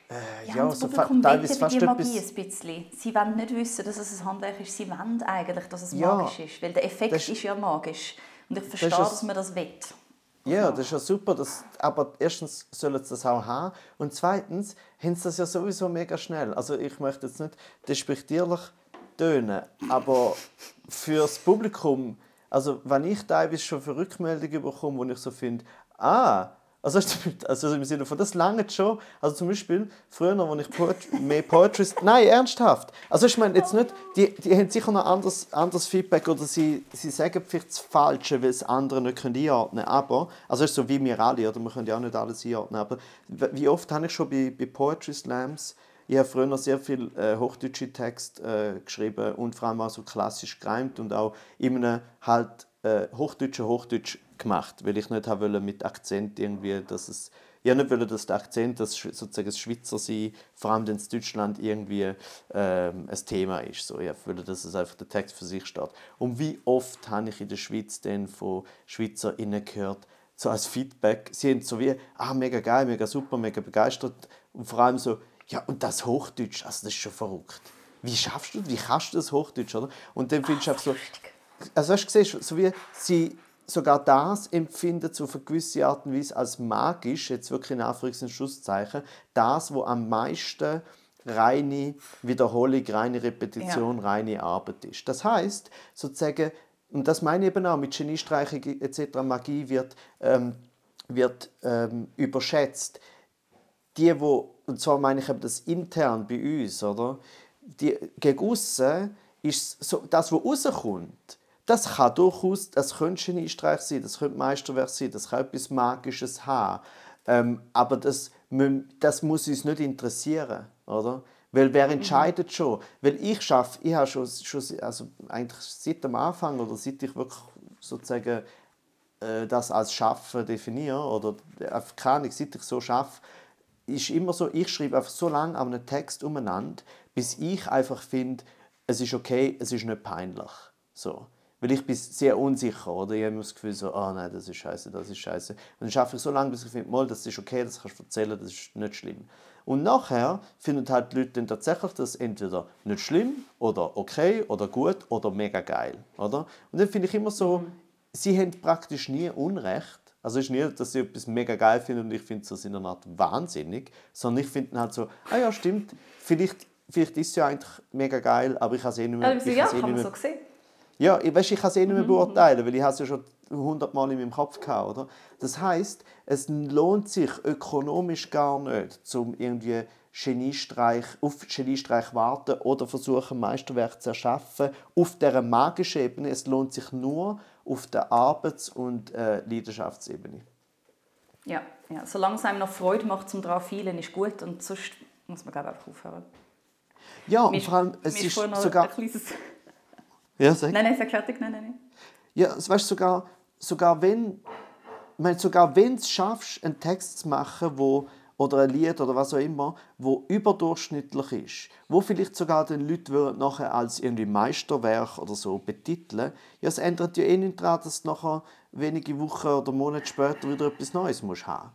äh, Ja, ja, und das so Publikum teilweise fast die etwas... Magie ein bisschen. Sie wollen nicht wissen, dass es ein Handwerk ist. Sie wollen eigentlich, dass es Ja. magisch ist. Weil der Effekt Das- ist ja magisch. Und ich verstehe, ist es- dass man das will. Ja, das ist ja super. Das, aber erstens sollen sie das auch haben. Und zweitens haben sie das ja sowieso mega schnell. Also ich möchte jetzt nicht despektierlich tönen, aber fürs Publikum, also wenn ich teilweise schon für Rückmeldungen bekomme, wo ich so finde, ah, also, also im Sinne von, das lange schon. Also zum Beispiel, früher, als ich Poetry, mehr Poetry... Nein, ernsthaft. Also ich meine jetzt nicht, die, die haben sicher noch anderes, anderes Feedback oder sie, sie sagen vielleicht das Falsche, weil es andere nicht können einordnen können. Aber, also ist so wie wir alle, oder? wir können ja auch nicht alles einordnen. Aber wie oft habe ich schon bei, bei Poetry Slams ich habe früher sehr viel äh, hochdeutsche Text äh, geschrieben und vor allem auch so klassisch gereimt und auch in halt äh, hochdeutschen Hochdeutsch gemacht, weil ich nicht haben wollte mit Akzent irgendwie, dass es ich nicht wollte, dass der Akzent, das Sch- sozusagen das Schweizer sein, vor allem es Deutschland irgendwie ähm, ein Thema ist. So, ich wollte, dass es einfach der Text für sich steht. Und wie oft habe ich in der Schweiz dann von SchweizerInnen gehört, so als Feedback, sie haben so wie, ah, mega geil, mega super, mega begeistert und vor allem so, ja, und das Hochdeutsch, also das ist schon verrückt. Wie schaffst du, wie kannst du das Hochdeutsch, oder? Und dann findest du einfach so, also hast du gesehen, so wie sie sogar das empfinden auf eine gewisse Art und Weise als magisch, jetzt wirklich in Anführungs- und Schlusszeichen, das, wo am meisten reine Wiederholung, reine Repetition, reine Arbeit ist. Das heißt sozusagen, und das meine ich eben auch, mit Geniestreichung etc. Magie wird, ähm, wird ähm, überschätzt die, wo, und zwar meine ich eben das intern bei uns, oder? Die, gegen aussen ist so, das, was rauskommt, das kann durchaus, das könnte Geniestreich sein, das könnte Meisterwerk sein, das kann etwas Magisches haben. Ähm, aber das, das muss uns nicht interessieren, oder? Weil wer entscheidet schon? Weil ich schaffe, ich habe schon, schon also eigentlich seit dem Anfang oder seit ich wirklich sozusagen äh, das als Schaffen definiere oder einfach keine Ahnung, seit ich so schaffe, ist immer so, ich schreibe einfach so lange an einem Text umeinander, bis ich einfach finde, es ist okay, es ist nicht peinlich. So. Weil ich bin sehr unsicher, oder? Ich habe immer das Gefühl so, ah nein, das ist scheiße, das ist scheiße. Und dann schaffe ich so lange, bis ich finde, mal, das ist okay, das kannst du erzählen, das ist nicht schlimm. Und nachher finden halt die Leute dann tatsächlich das entweder nicht schlimm oder okay oder gut oder mega geil, oder? Und dann finde ich immer so, sie haben praktisch nie Unrecht. Also es ist nicht, dass sie etwas mega geil finden und ich finde es in einer Art wahnsinnig, sondern ich finde halt so, ah ja, stimmt, vielleicht, vielleicht ist es ja eigentlich mega geil, aber ich habe es eh nicht mehr, Also, ja, kann nicht man so sehen. Ja, ich, weißt, ich kann es eh nicht mehr beurteilen, weil ich es ja schon hundertmal in meinem Kopf gehabt, oder? Das heißt, es lohnt sich ökonomisch gar nicht, um irgendwie Geniestreich, auf Geniestreich warten oder versuchen, Meisterwerk zu erschaffen auf dieser magischen Ebene. Es lohnt sich nur auf der Arbeits- und äh, Leidenschaftsebene. Ja, ja, solange es einem noch Freude macht, zum daran feilen, ist gut. Und sonst muss man glaube ich, einfach aufhören. Ja, und vor allem, es ist sogar... ein kleines... Ja, sag. Nein, nein, sag fertig. Nein, nein, nein. Ja, weißt sogar, sogar wenn, ich meine, sogar wenn du es schaffst, einen Text zu machen, wo oder ein Lied oder was auch immer, wo überdurchschnittlich ist, wo vielleicht sogar den Leute würden nachher als irgendwie Meisterwerk oder so betiteln, ja, es ändert ja eh nicht daran, dass du nachher wenige Wochen oder Monate später wieder etwas Neues musst haben.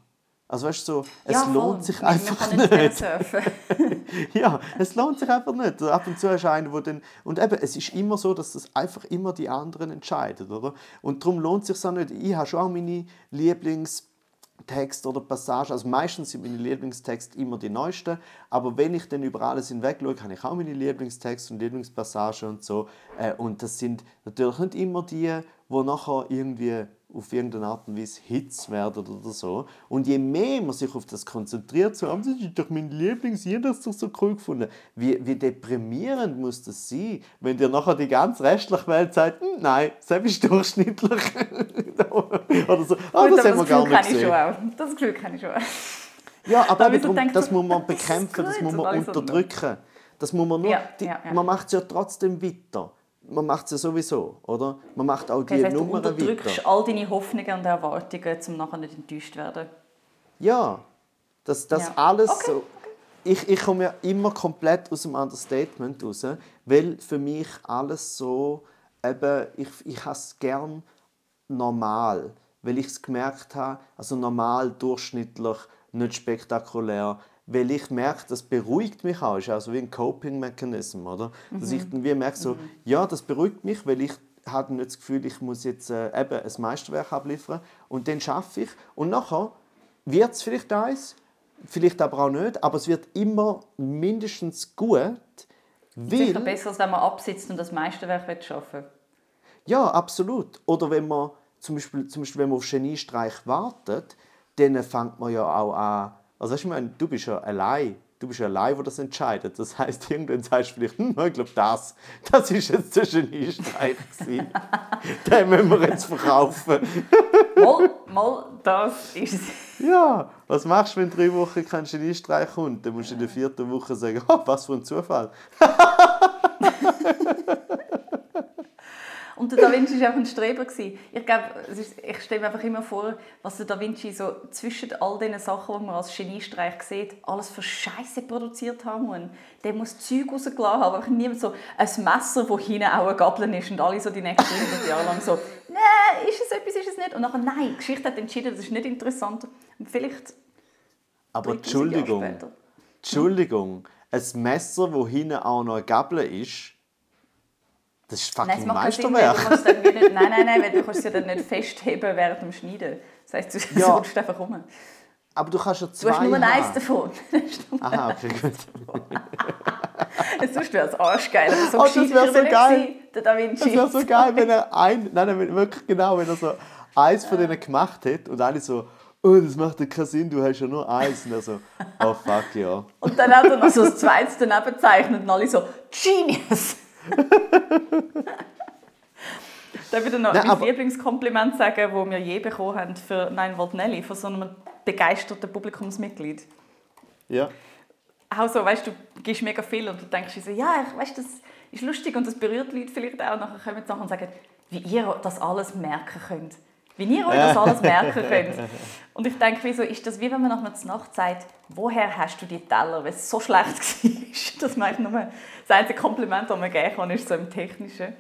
Also weißt du, so, es ja, lohnt sich einfach nicht. ja, es lohnt sich einfach nicht. Ab und zu hast du einen, der dann... Und eben, es ist immer so, dass das einfach immer die anderen entscheiden, oder? Und darum lohnt es sich auch nicht. Ich habe schon auch meine Lieblingstexte oder Passagen. Also meistens sind meine Lieblingstexte immer die neuesten. Aber wenn ich dann über alles hinweg schaue, habe ich auch meine Lieblingstexte und Lieblingspassagen und so. Äh, Und das sind natürlich nicht immer die, die nachher irgendwie auf irgendeine Art und Weise Hits werden oder so. Und je mehr man sich auf das konzentriert, so, «Ah, das ist doch mein Lieblings, hat es doch so cool gefunden. Wie, wie deprimierend muss das sein, wenn dir nachher die ganze restliche Welt sagt, «Hm, nein, das ist durchschnittlich. oder so, «Ah, das haben wir das gar nicht ich gesehen. Das Gefühl kenne ich schon auch. Ja, aber eben darum, denkst das muss man das bekämpfen, das gut muss man unterdrücken. Das muss man nur, Ja, die, ja, ja. man macht es ja trotzdem weiter. Man macht es ja sowieso, oder? Man macht auch die Das heißt, du Nummern unterdrückst weiter. all deine Hoffnungen und Erwartungen, um nachher nicht enttäuscht zu werden. Ja, Dass das Ja. alles Okay, so. Ich, ich komme ja immer komplett aus dem Understatement raus, weil für mich alles so, eben, ich, ich habe es gern normal, weil ich es gemerkt habe, also normal, durchschnittlich, nicht spektakulär, weil ich merke, das beruhigt mich auch, ist also wie ein Coping-Mechanism, oder? Dass ich dann wie merke, so, ja, das beruhigt mich, weil ich habe nicht das Gefühl, ich muss jetzt äh, eben ein Meisterwerk abliefern und dann schaffe ich und nachher wird es vielleicht eins, vielleicht aber auch nicht, aber es wird immer mindestens gut, Sicher weil... besser, als wenn man absitzt und das Meisterwerk schaffen. Ja, absolut. Oder wenn man zum Beispiel, zum Beispiel wenn man auf Geniestreich wartet, dann fängt man ja auch an. Also weißt du, ich meine, du bist ja allein. Du bist ja allein, der das entscheidet. Das heißt, irgendwann sagst du vielleicht, hm, ich glaube, das, das ist jetzt der Geniestreich gewesen. Den müssen wir jetzt verkaufen. Mal, mal, das ist es. Ja, was machst du, wenn drei Wochen kein Geniestreich kommt? Dann musst du in der vierten Woche sagen, oh, was für ein Zufall. Und der Da Vinci war einfach ein Streber. gewesen. Ich glaube, ich stelle mir einfach immer vor, was der Da Vinci so zwischen all diesen Sachen, die man als Geniestreich sieht, alles für Scheiße produziert haben muss. Der muss Zeug rausgelassen haben, aber niemand so ein Messer, wo hinten auch ein Gabeln ist und alle so die nächsten 100 Jahre lang so «Nein, ist es etwas, ist es nicht?» Und nachher «Nein, die Geschichte hat entschieden, das ist nicht interessant.» Und vielleicht Aber 3000 Jahre Entschuldigung. Entschuldigung, ein Messer, wo hinten auch noch ein Gabel ist, das ist Nein, fucking Sinn, du Meisterwerk. dann wie nicht, nein, nein, nein, weil du kannst es ja dann nicht festheben während dem Schneiden. Das heisst, du Ja. rutscht einfach rum. Aber du kannst ja Du zwei hast nur eins haben. davon. Aha, okay, gut. Sonst wäre es arschgeil. So Oh, das gescheit wär ist er so geil. Der Da. Das wäre so geil, wenn er ein, nein, nein, wirklich genau, wenn er so eins von denen gemacht hätte und alle so, oh, das macht ja keinen Sinn, du hast ja nur eins. Und er so, oh fuck ja. Und dann hat er noch so das Zweite daneben gezeichnet und alle so «Genius!» Darf ich dir noch Nein, mein Lieblingskompliment sagen, das wir je bekommen haben für Nein Volt Nelly, von so einem begeisterten Publikumsmitglied? Ja. auch so, weißt du, du gibst mega viel und du denkst dir so, ja, ich weißt, das ist lustig und das berührt die Leute vielleicht auch. Nachher kommen sie nachher und sagen, wie ihr das alles merken könnt. Wie ihr euch das alles merken könnt. Und ich denke, wieso ist das wie wenn man nach einer Nacht sagt, woher hast du die Teller, weil es so schlecht war, dass man eigentlich nur das einzige Kompliment, das man geben kann, ist so im Technischen.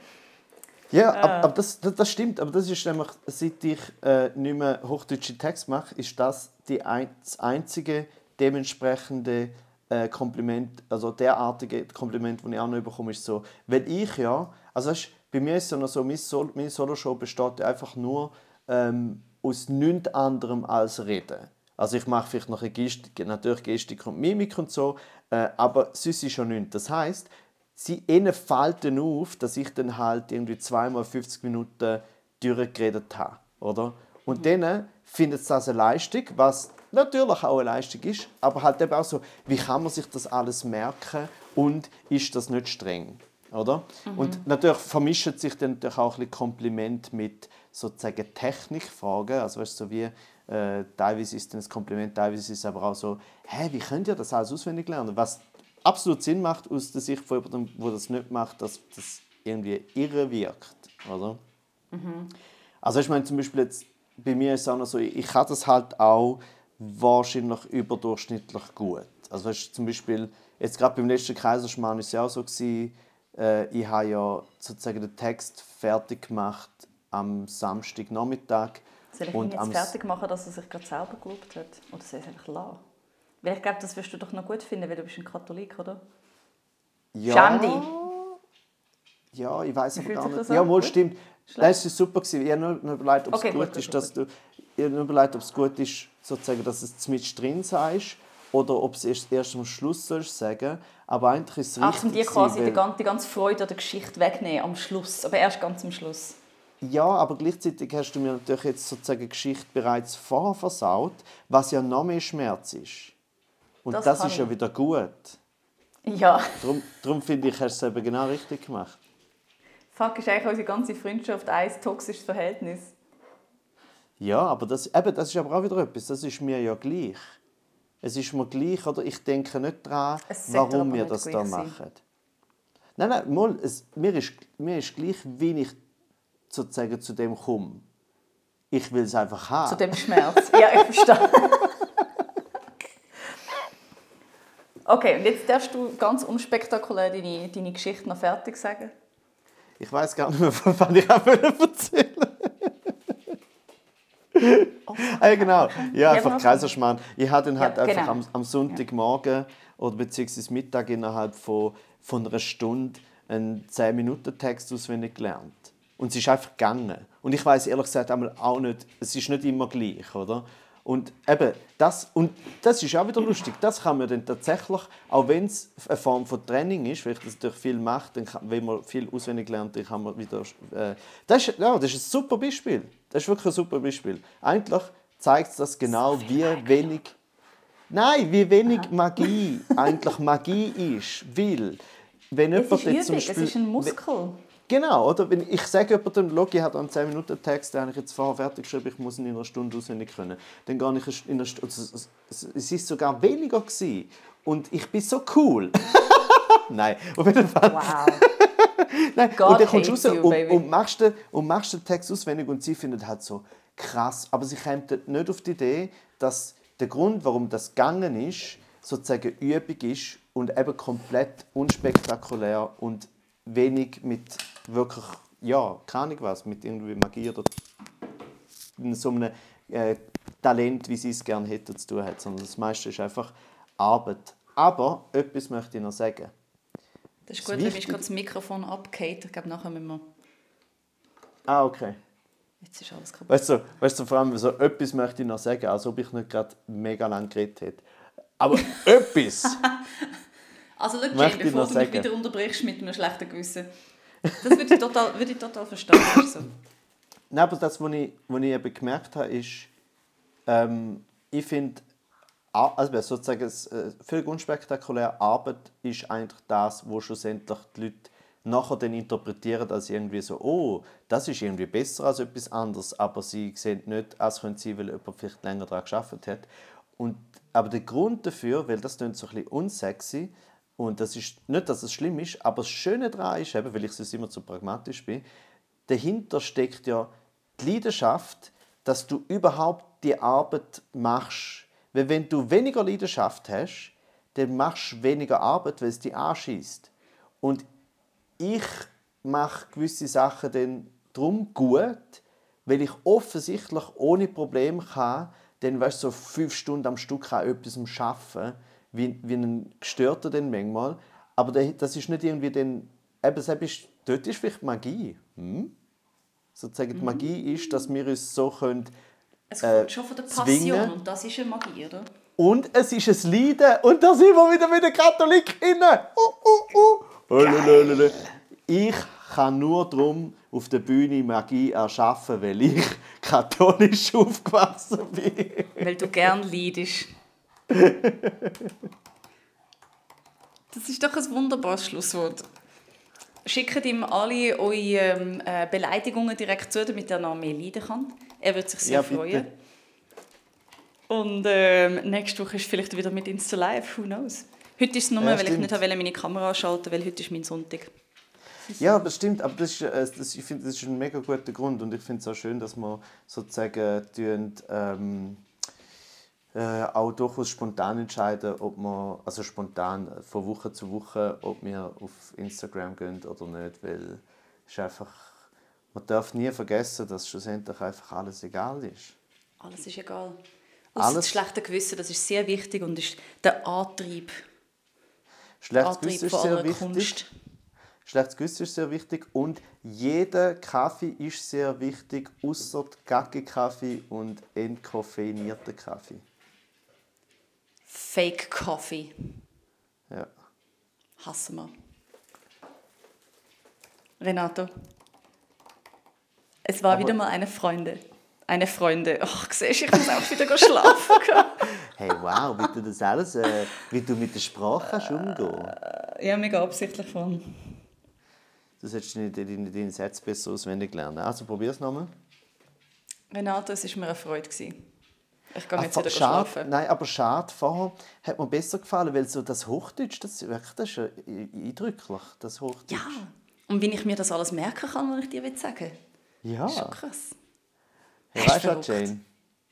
Ja, aber, aber das, das, das stimmt. Aber das ist nämlich, seit ich äh, nicht mehr hochdeutsche Text mache, ist das die ein, das einzige dementsprechende äh, Kompliment, also derartige Kompliment, das ich auch noch bekomme, ist so, wenn ich ja, also weißt, bei mir ist es ja noch so, meine, Sol meine Solo-Show besteht einfach nur ähm, aus nichts anderem als Reden. Also ich mache vielleicht noch eine Gestik, natürlich Gestik und Mimik und so, äh, aber sonst ist schon nichts. Das heisst, sie ihnen fällt dann auf, dass ich dann halt irgendwie zweimal 50 Minuten durchgeredet habe, oder? Und dann findet es das eine Leistung, was natürlich auch eine Leistung ist, aber halt eben auch so, wie kann man sich das alles merken und ist das nicht streng, oder? Und natürlich vermischen sich dann natürlich auch ein bisschen Kompliment mit sozusagen Technikfragen, also weißt, du, so wie äh, teilweise ist es ein Kompliment, teilweise ist es aber auch so, hä, wie könnt ihr das alles auswendig lernen? Was absolut Sinn macht aus der Sicht von jemandem, der das nicht macht, dass das irgendwie irre wirkt, oder? Also ich meine zum Beispiel jetzt, bei mir ist es auch noch so, ich kann das halt auch wahrscheinlich überdurchschnittlich gut. Also weißt, zum Beispiel, jetzt gerade beim letzten Kaiserschmarrn war es ja auch so, gewesen, äh, ich habe ja sozusagen den Text fertig gemacht am Samstagnachmittag. Soll ich ihn jetzt fertig machen, dass er sich gerade selber gelobt hat? Oder soll ich es einfach lassen? Weil ich glaube, das wirst du doch noch gut finden, weil du bist ein Katholik, oder? ja, dich. Ja, ich weiß aber gar nicht. das Ja, wohl stimmt. Nein, es war super. gewesen. Ich habe nur, überlegt, ob es Okay, gut, gut, ist, gut, dass du, ich habe nur überlegt, ob es gut ist, sozusagen, dass es mit drin sagst oder ob es erst, erst am Schluss sollst sagen. Aber eigentlich ist es Ach, richtig. um dir quasi gewesen, die ganze, die ganze Freude an der Geschichte wegnehmen am Schluss. Aber erst ganz am Schluss. Ja, aber gleichzeitig hast du mir natürlich jetzt sozusagen Geschichte bereits vorher versaut, was ja noch mehr Schmerz ist. Und Das das, ist ja ich. wieder gut. Ja. Darum, darum finde ich, hast du es eben genau richtig gemacht. Fuck, ist eigentlich unsere ganze Freundschaft ein toxisches Verhältnis. Ja, aber das, eben, das ist aber auch wieder etwas. Das ist mir ja gleich. Es ist mir gleich, oder ich denke nicht daran, warum wir das da sein. machen. Nein, nein, mal, es, mir, ist, mir ist gleich, wie ich sozusagen zu dem komme. Ich will es einfach haben. Zu dem Schmerz. ja, ich verstehe. Okay, und jetzt darfst du ganz unspektakulär deine, deine Geschichte noch fertig sagen. Ich weiß gar nicht mehr, von wann ich auch erzählen Ah, ja, genau. Ja, einfach Kaiserschmarrn. Ich habe dann halt Ja, einfach genau. am, am Sonntagmorgen oder beziehungsweise Mittag innerhalb von, von einer Stunde einen 10-Minuten-Text auswendig gelernt. Und es ist einfach gegangen. Und ich weiß ehrlich gesagt auch nicht, es ist nicht immer gleich, oder? Und eben, das, und das ist auch wieder lustig, das kann man dann tatsächlich, auch wenn es eine Form von Training ist, weil ich das natürlich viel mache, dann kann, wenn man viel auswendig lernt, dann kann man wieder... Äh, das, ist, ja, das ist ein super Beispiel. Das ist wirklich ein super Beispiel. Eigentlich zeigt es das genau, wie wenig... Nein, wie wenig Magie eigentlich Magie ist. Weil, wenn Es jemand ist Übung, zum es Beispiel... ist ein Muskel. Genau, oder? Wenn ich sage jemandem, Logi hat einen 10-Minuten-Text, den habe ich jetzt vorher fertig geschrieben, ich muss ihn in einer Stunde auswendig können. Dann gehe ich in einer Stunde, es es ist sogar weniger gewesen. Und ich bin so cool. Nein, auf jeden Fall. Wow. Nein. God und dann kommst du raus you, und, und, machst den, und machst den Text auswendig und sie findet halt so krass. Aber sie kommt nicht auf die Idee, dass der Grund, warum das gegangen ist, sozusagen Übung ist und eben komplett unspektakulär und wenig mit wirklich, ja, keine Ahnung was, mit irgendwie Magie oder so einem äh, Talent, wie sie es gerne hätten, zu tun hat, sondern das meiste ist einfach Arbeit. Aber etwas möchte ich noch sagen. Das ist Das gut, wenn mich Wichtige- gerade das Mikrofon abgeht. Ich glaube, nachher müssen wir... Ah, okay. Jetzt ist alles kaputt. Weißt du, weißt du, vor allem so etwas möchte ich noch sagen, als ob ich nicht gerade mega lang geredet hätte. Aber etwas! Also, schau, bevor du mich sagen. wieder unterbrichst mit einem schlechten Gewissen. Das würde ich total, würde ich total verstehen. Also. Nein, aber das, was ich, was ich eben gemerkt habe, ist, ähm, ich finde, also sozusagen äh, völlig unspektakulär Arbeit ist eigentlich das, wo schlussendlich die Leute nachher dann interpretieren als irgendwie so, oh, das ist irgendwie besser als etwas anderes, aber sie sehen nicht, als könnte sie, weil jemand vielleicht länger daran gearbeitet hat. Und, aber der Grund dafür, weil das so ein bisschen unsexy, und das ist nicht, dass es schlimm ist, aber das Schöne daran ist, eben, weil ich sonst immer zu pragmatisch bin, dahinter steckt ja die Leidenschaft, dass du überhaupt die Arbeit machst. Weil wenn du weniger Leidenschaft hast, dann machst du weniger Arbeit, weil es dich anschießt. Und ich mache gewisse Sachen dann drum gut, weil ich offensichtlich ohne Probleme kann, dann weißt du, so fünf Stunden am Stück an etwas arbeiten, wie, wie ein Gestörter dann manchmal. Aber da- das ist nicht irgendwie dann, eben, das ist, dort ist vielleicht Magie. Hm? Sozusagen die Magie ist, dass wir uns so können, Es Äh, kommt schon von der Passion zwingen. und das ist eine Magie, oder? und es ist ein Leiden. Und da sind wir wieder mit den KatholikInnen. Uh, uh, uh. Ich kann nur darum auf der Bühne Magie erschaffen, weil ich katholisch aufgewachsen bin. Weil du gern leidest. Das ist doch ein wunderbares Schlusswort. Schickt ihm alle eure ähm, äh, Beleidigungen direkt zu, damit er noch mehr leiden kann. Er wird sich sehr Ja, bitte. freuen. Und ähm, nächste Woche ist vielleicht wieder mit Insta Live, who knows. Heute ist es nur, Ja, weil ich stimmt. nicht wollte meine Kamera schalten weil heute ist mein Sonntag. Ja, das stimmt, aber das ist, äh, das, ich finde, das ist ein mega guter Grund und ich finde es auch schön, dass wir sozusagen tun, ähm, äh, auch durchaus spontan entscheiden, ob wir, also spontan von Woche zu Woche, ob wir auf Instagram gehen oder nicht, weil es ist einfach, man darf nie vergessen, dass schlussendlich einfach alles egal ist. Alles ist egal. Alles- das schlechte Gewissen, das ist sehr wichtig und ist der Antrieb, Schlechtes Antrieb Gewissen ist sehr wichtig. Kunst. Schlechtes Gewissen ist sehr wichtig und jeder Kaffee ist sehr wichtig, außer Gaggi-Kaffee und entkoffeinierter Kaffee. Fake Coffee. Ja. Hassen wir. Renato. Es war Aber- wieder mal eine Freunde. Eine Freunde. Ach, siehst du, ich muss auch wieder schlafen. Hey, wow, wie du das alles, äh, wie du mit der Sprache kannst umgehen. ja, mega absichtlich von. Du solltest deine, deine, deine Sätze besser auswendig lernen. Also probier es nochmal. Renato, es war mir eine Freude. gewesen. Ich gehe jetzt wieder schade, schlafen. nein, aber schade, vorher hat mir besser gefallen, weil so das Hochdeutsch, das, wirklich, das ist ja eindrücklich, das Hochdeutsch. Ja. Und wie ich mir das alles merken kann, was ich dir sagen will. Ja. Das ist krass. Hey, weißt du. Jane?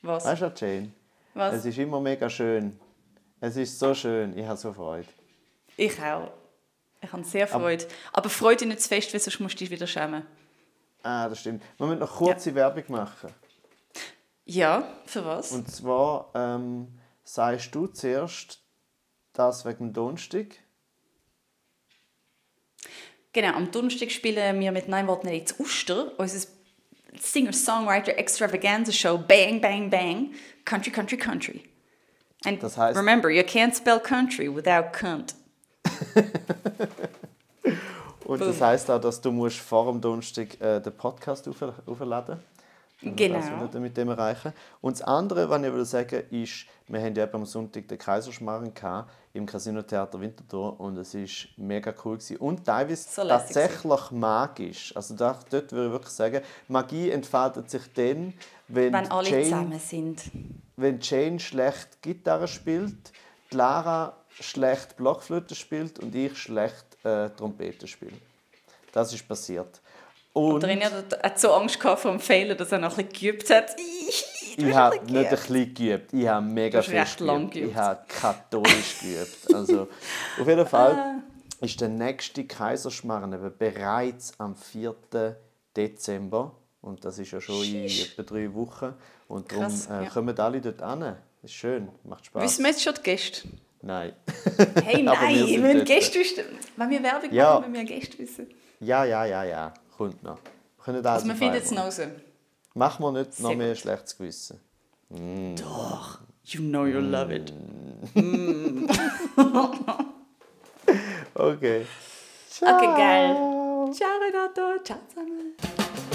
Was? Weißt du, Jane? Was? Es ist immer mega schön, Es ist so schön, ich habe so Freude. Ich auch. Ich habe sehr Freude. Aber Freude dich nicht zu fest, weil sonst musst du dich wieder schämen. Ah, das stimmt. Wir müssen noch kurze Werbung machen. Ja, für was? Und zwar ähm, sagst du zuerst das wegen dem Donnerstag. Genau, am Donnerstag spielen wir mit Nein, Wort nicht ins Uster, unser Singer-Songwriter Extravaganza Show Bang, Bang, Bang, Country, Country, Country. And Das heisst- remember, you can't spell country without cunt. Und das heisst auch, dass du musst vor dem Donnerstag äh, den Podcast auf, aufladen musst. Genau. Das will ich mit dem erreichen. Und das andere, was ich will sagen ist, wir haben ja am Sonntag den Kaiserschmarrn gehabt, im Casino Theater Winterthur und es war mega cool. Gewesen. Und teilweise So tatsächlich magisch. Also da, dort würde ich wirklich sagen, Magie entfaltet sich dann, wenn, Wenn alle Jane zusammen sind. wenn Jane schlecht Gitarre spielt, die Lara schlecht Blockflöte spielt und ich schlecht äh, Trompete spiele. Das ist passiert. Und Der René hat, hat so Angst gehabt vor dem Fehler, dass er noch ein bisschen geübt hat. ich habe nicht ein bisschen geübt, ich habe mega viel recht lang geübt. geübt. Ich habe katholisch geübt. Also, auf jeden Fall Ah. ist der nächste Kaiserschmarrn eben bereits am 4. Dezember. Und das ist ja schon in etwa drei Wochen. Und darum Krass, äh, ja. kommen alle dort hin. Das ist schön, macht Spaß. Wissen wir jetzt schon die Gäste? Nein. Hey, wir nein, sind wir müssen dort. Gäste wissen. Wenn wir Werbung Ja. machen, müssen wir Gäste wissen. Ja, ja, ja, ja. Kommt noch. Wir können das Also wir auf finden es raus. Machen wir nicht noch Sehr mehr gut. schlechtes Gewissen. Doch, you know you love it. Okay. Okay, geil. Ciao Renato, ciao zusammen.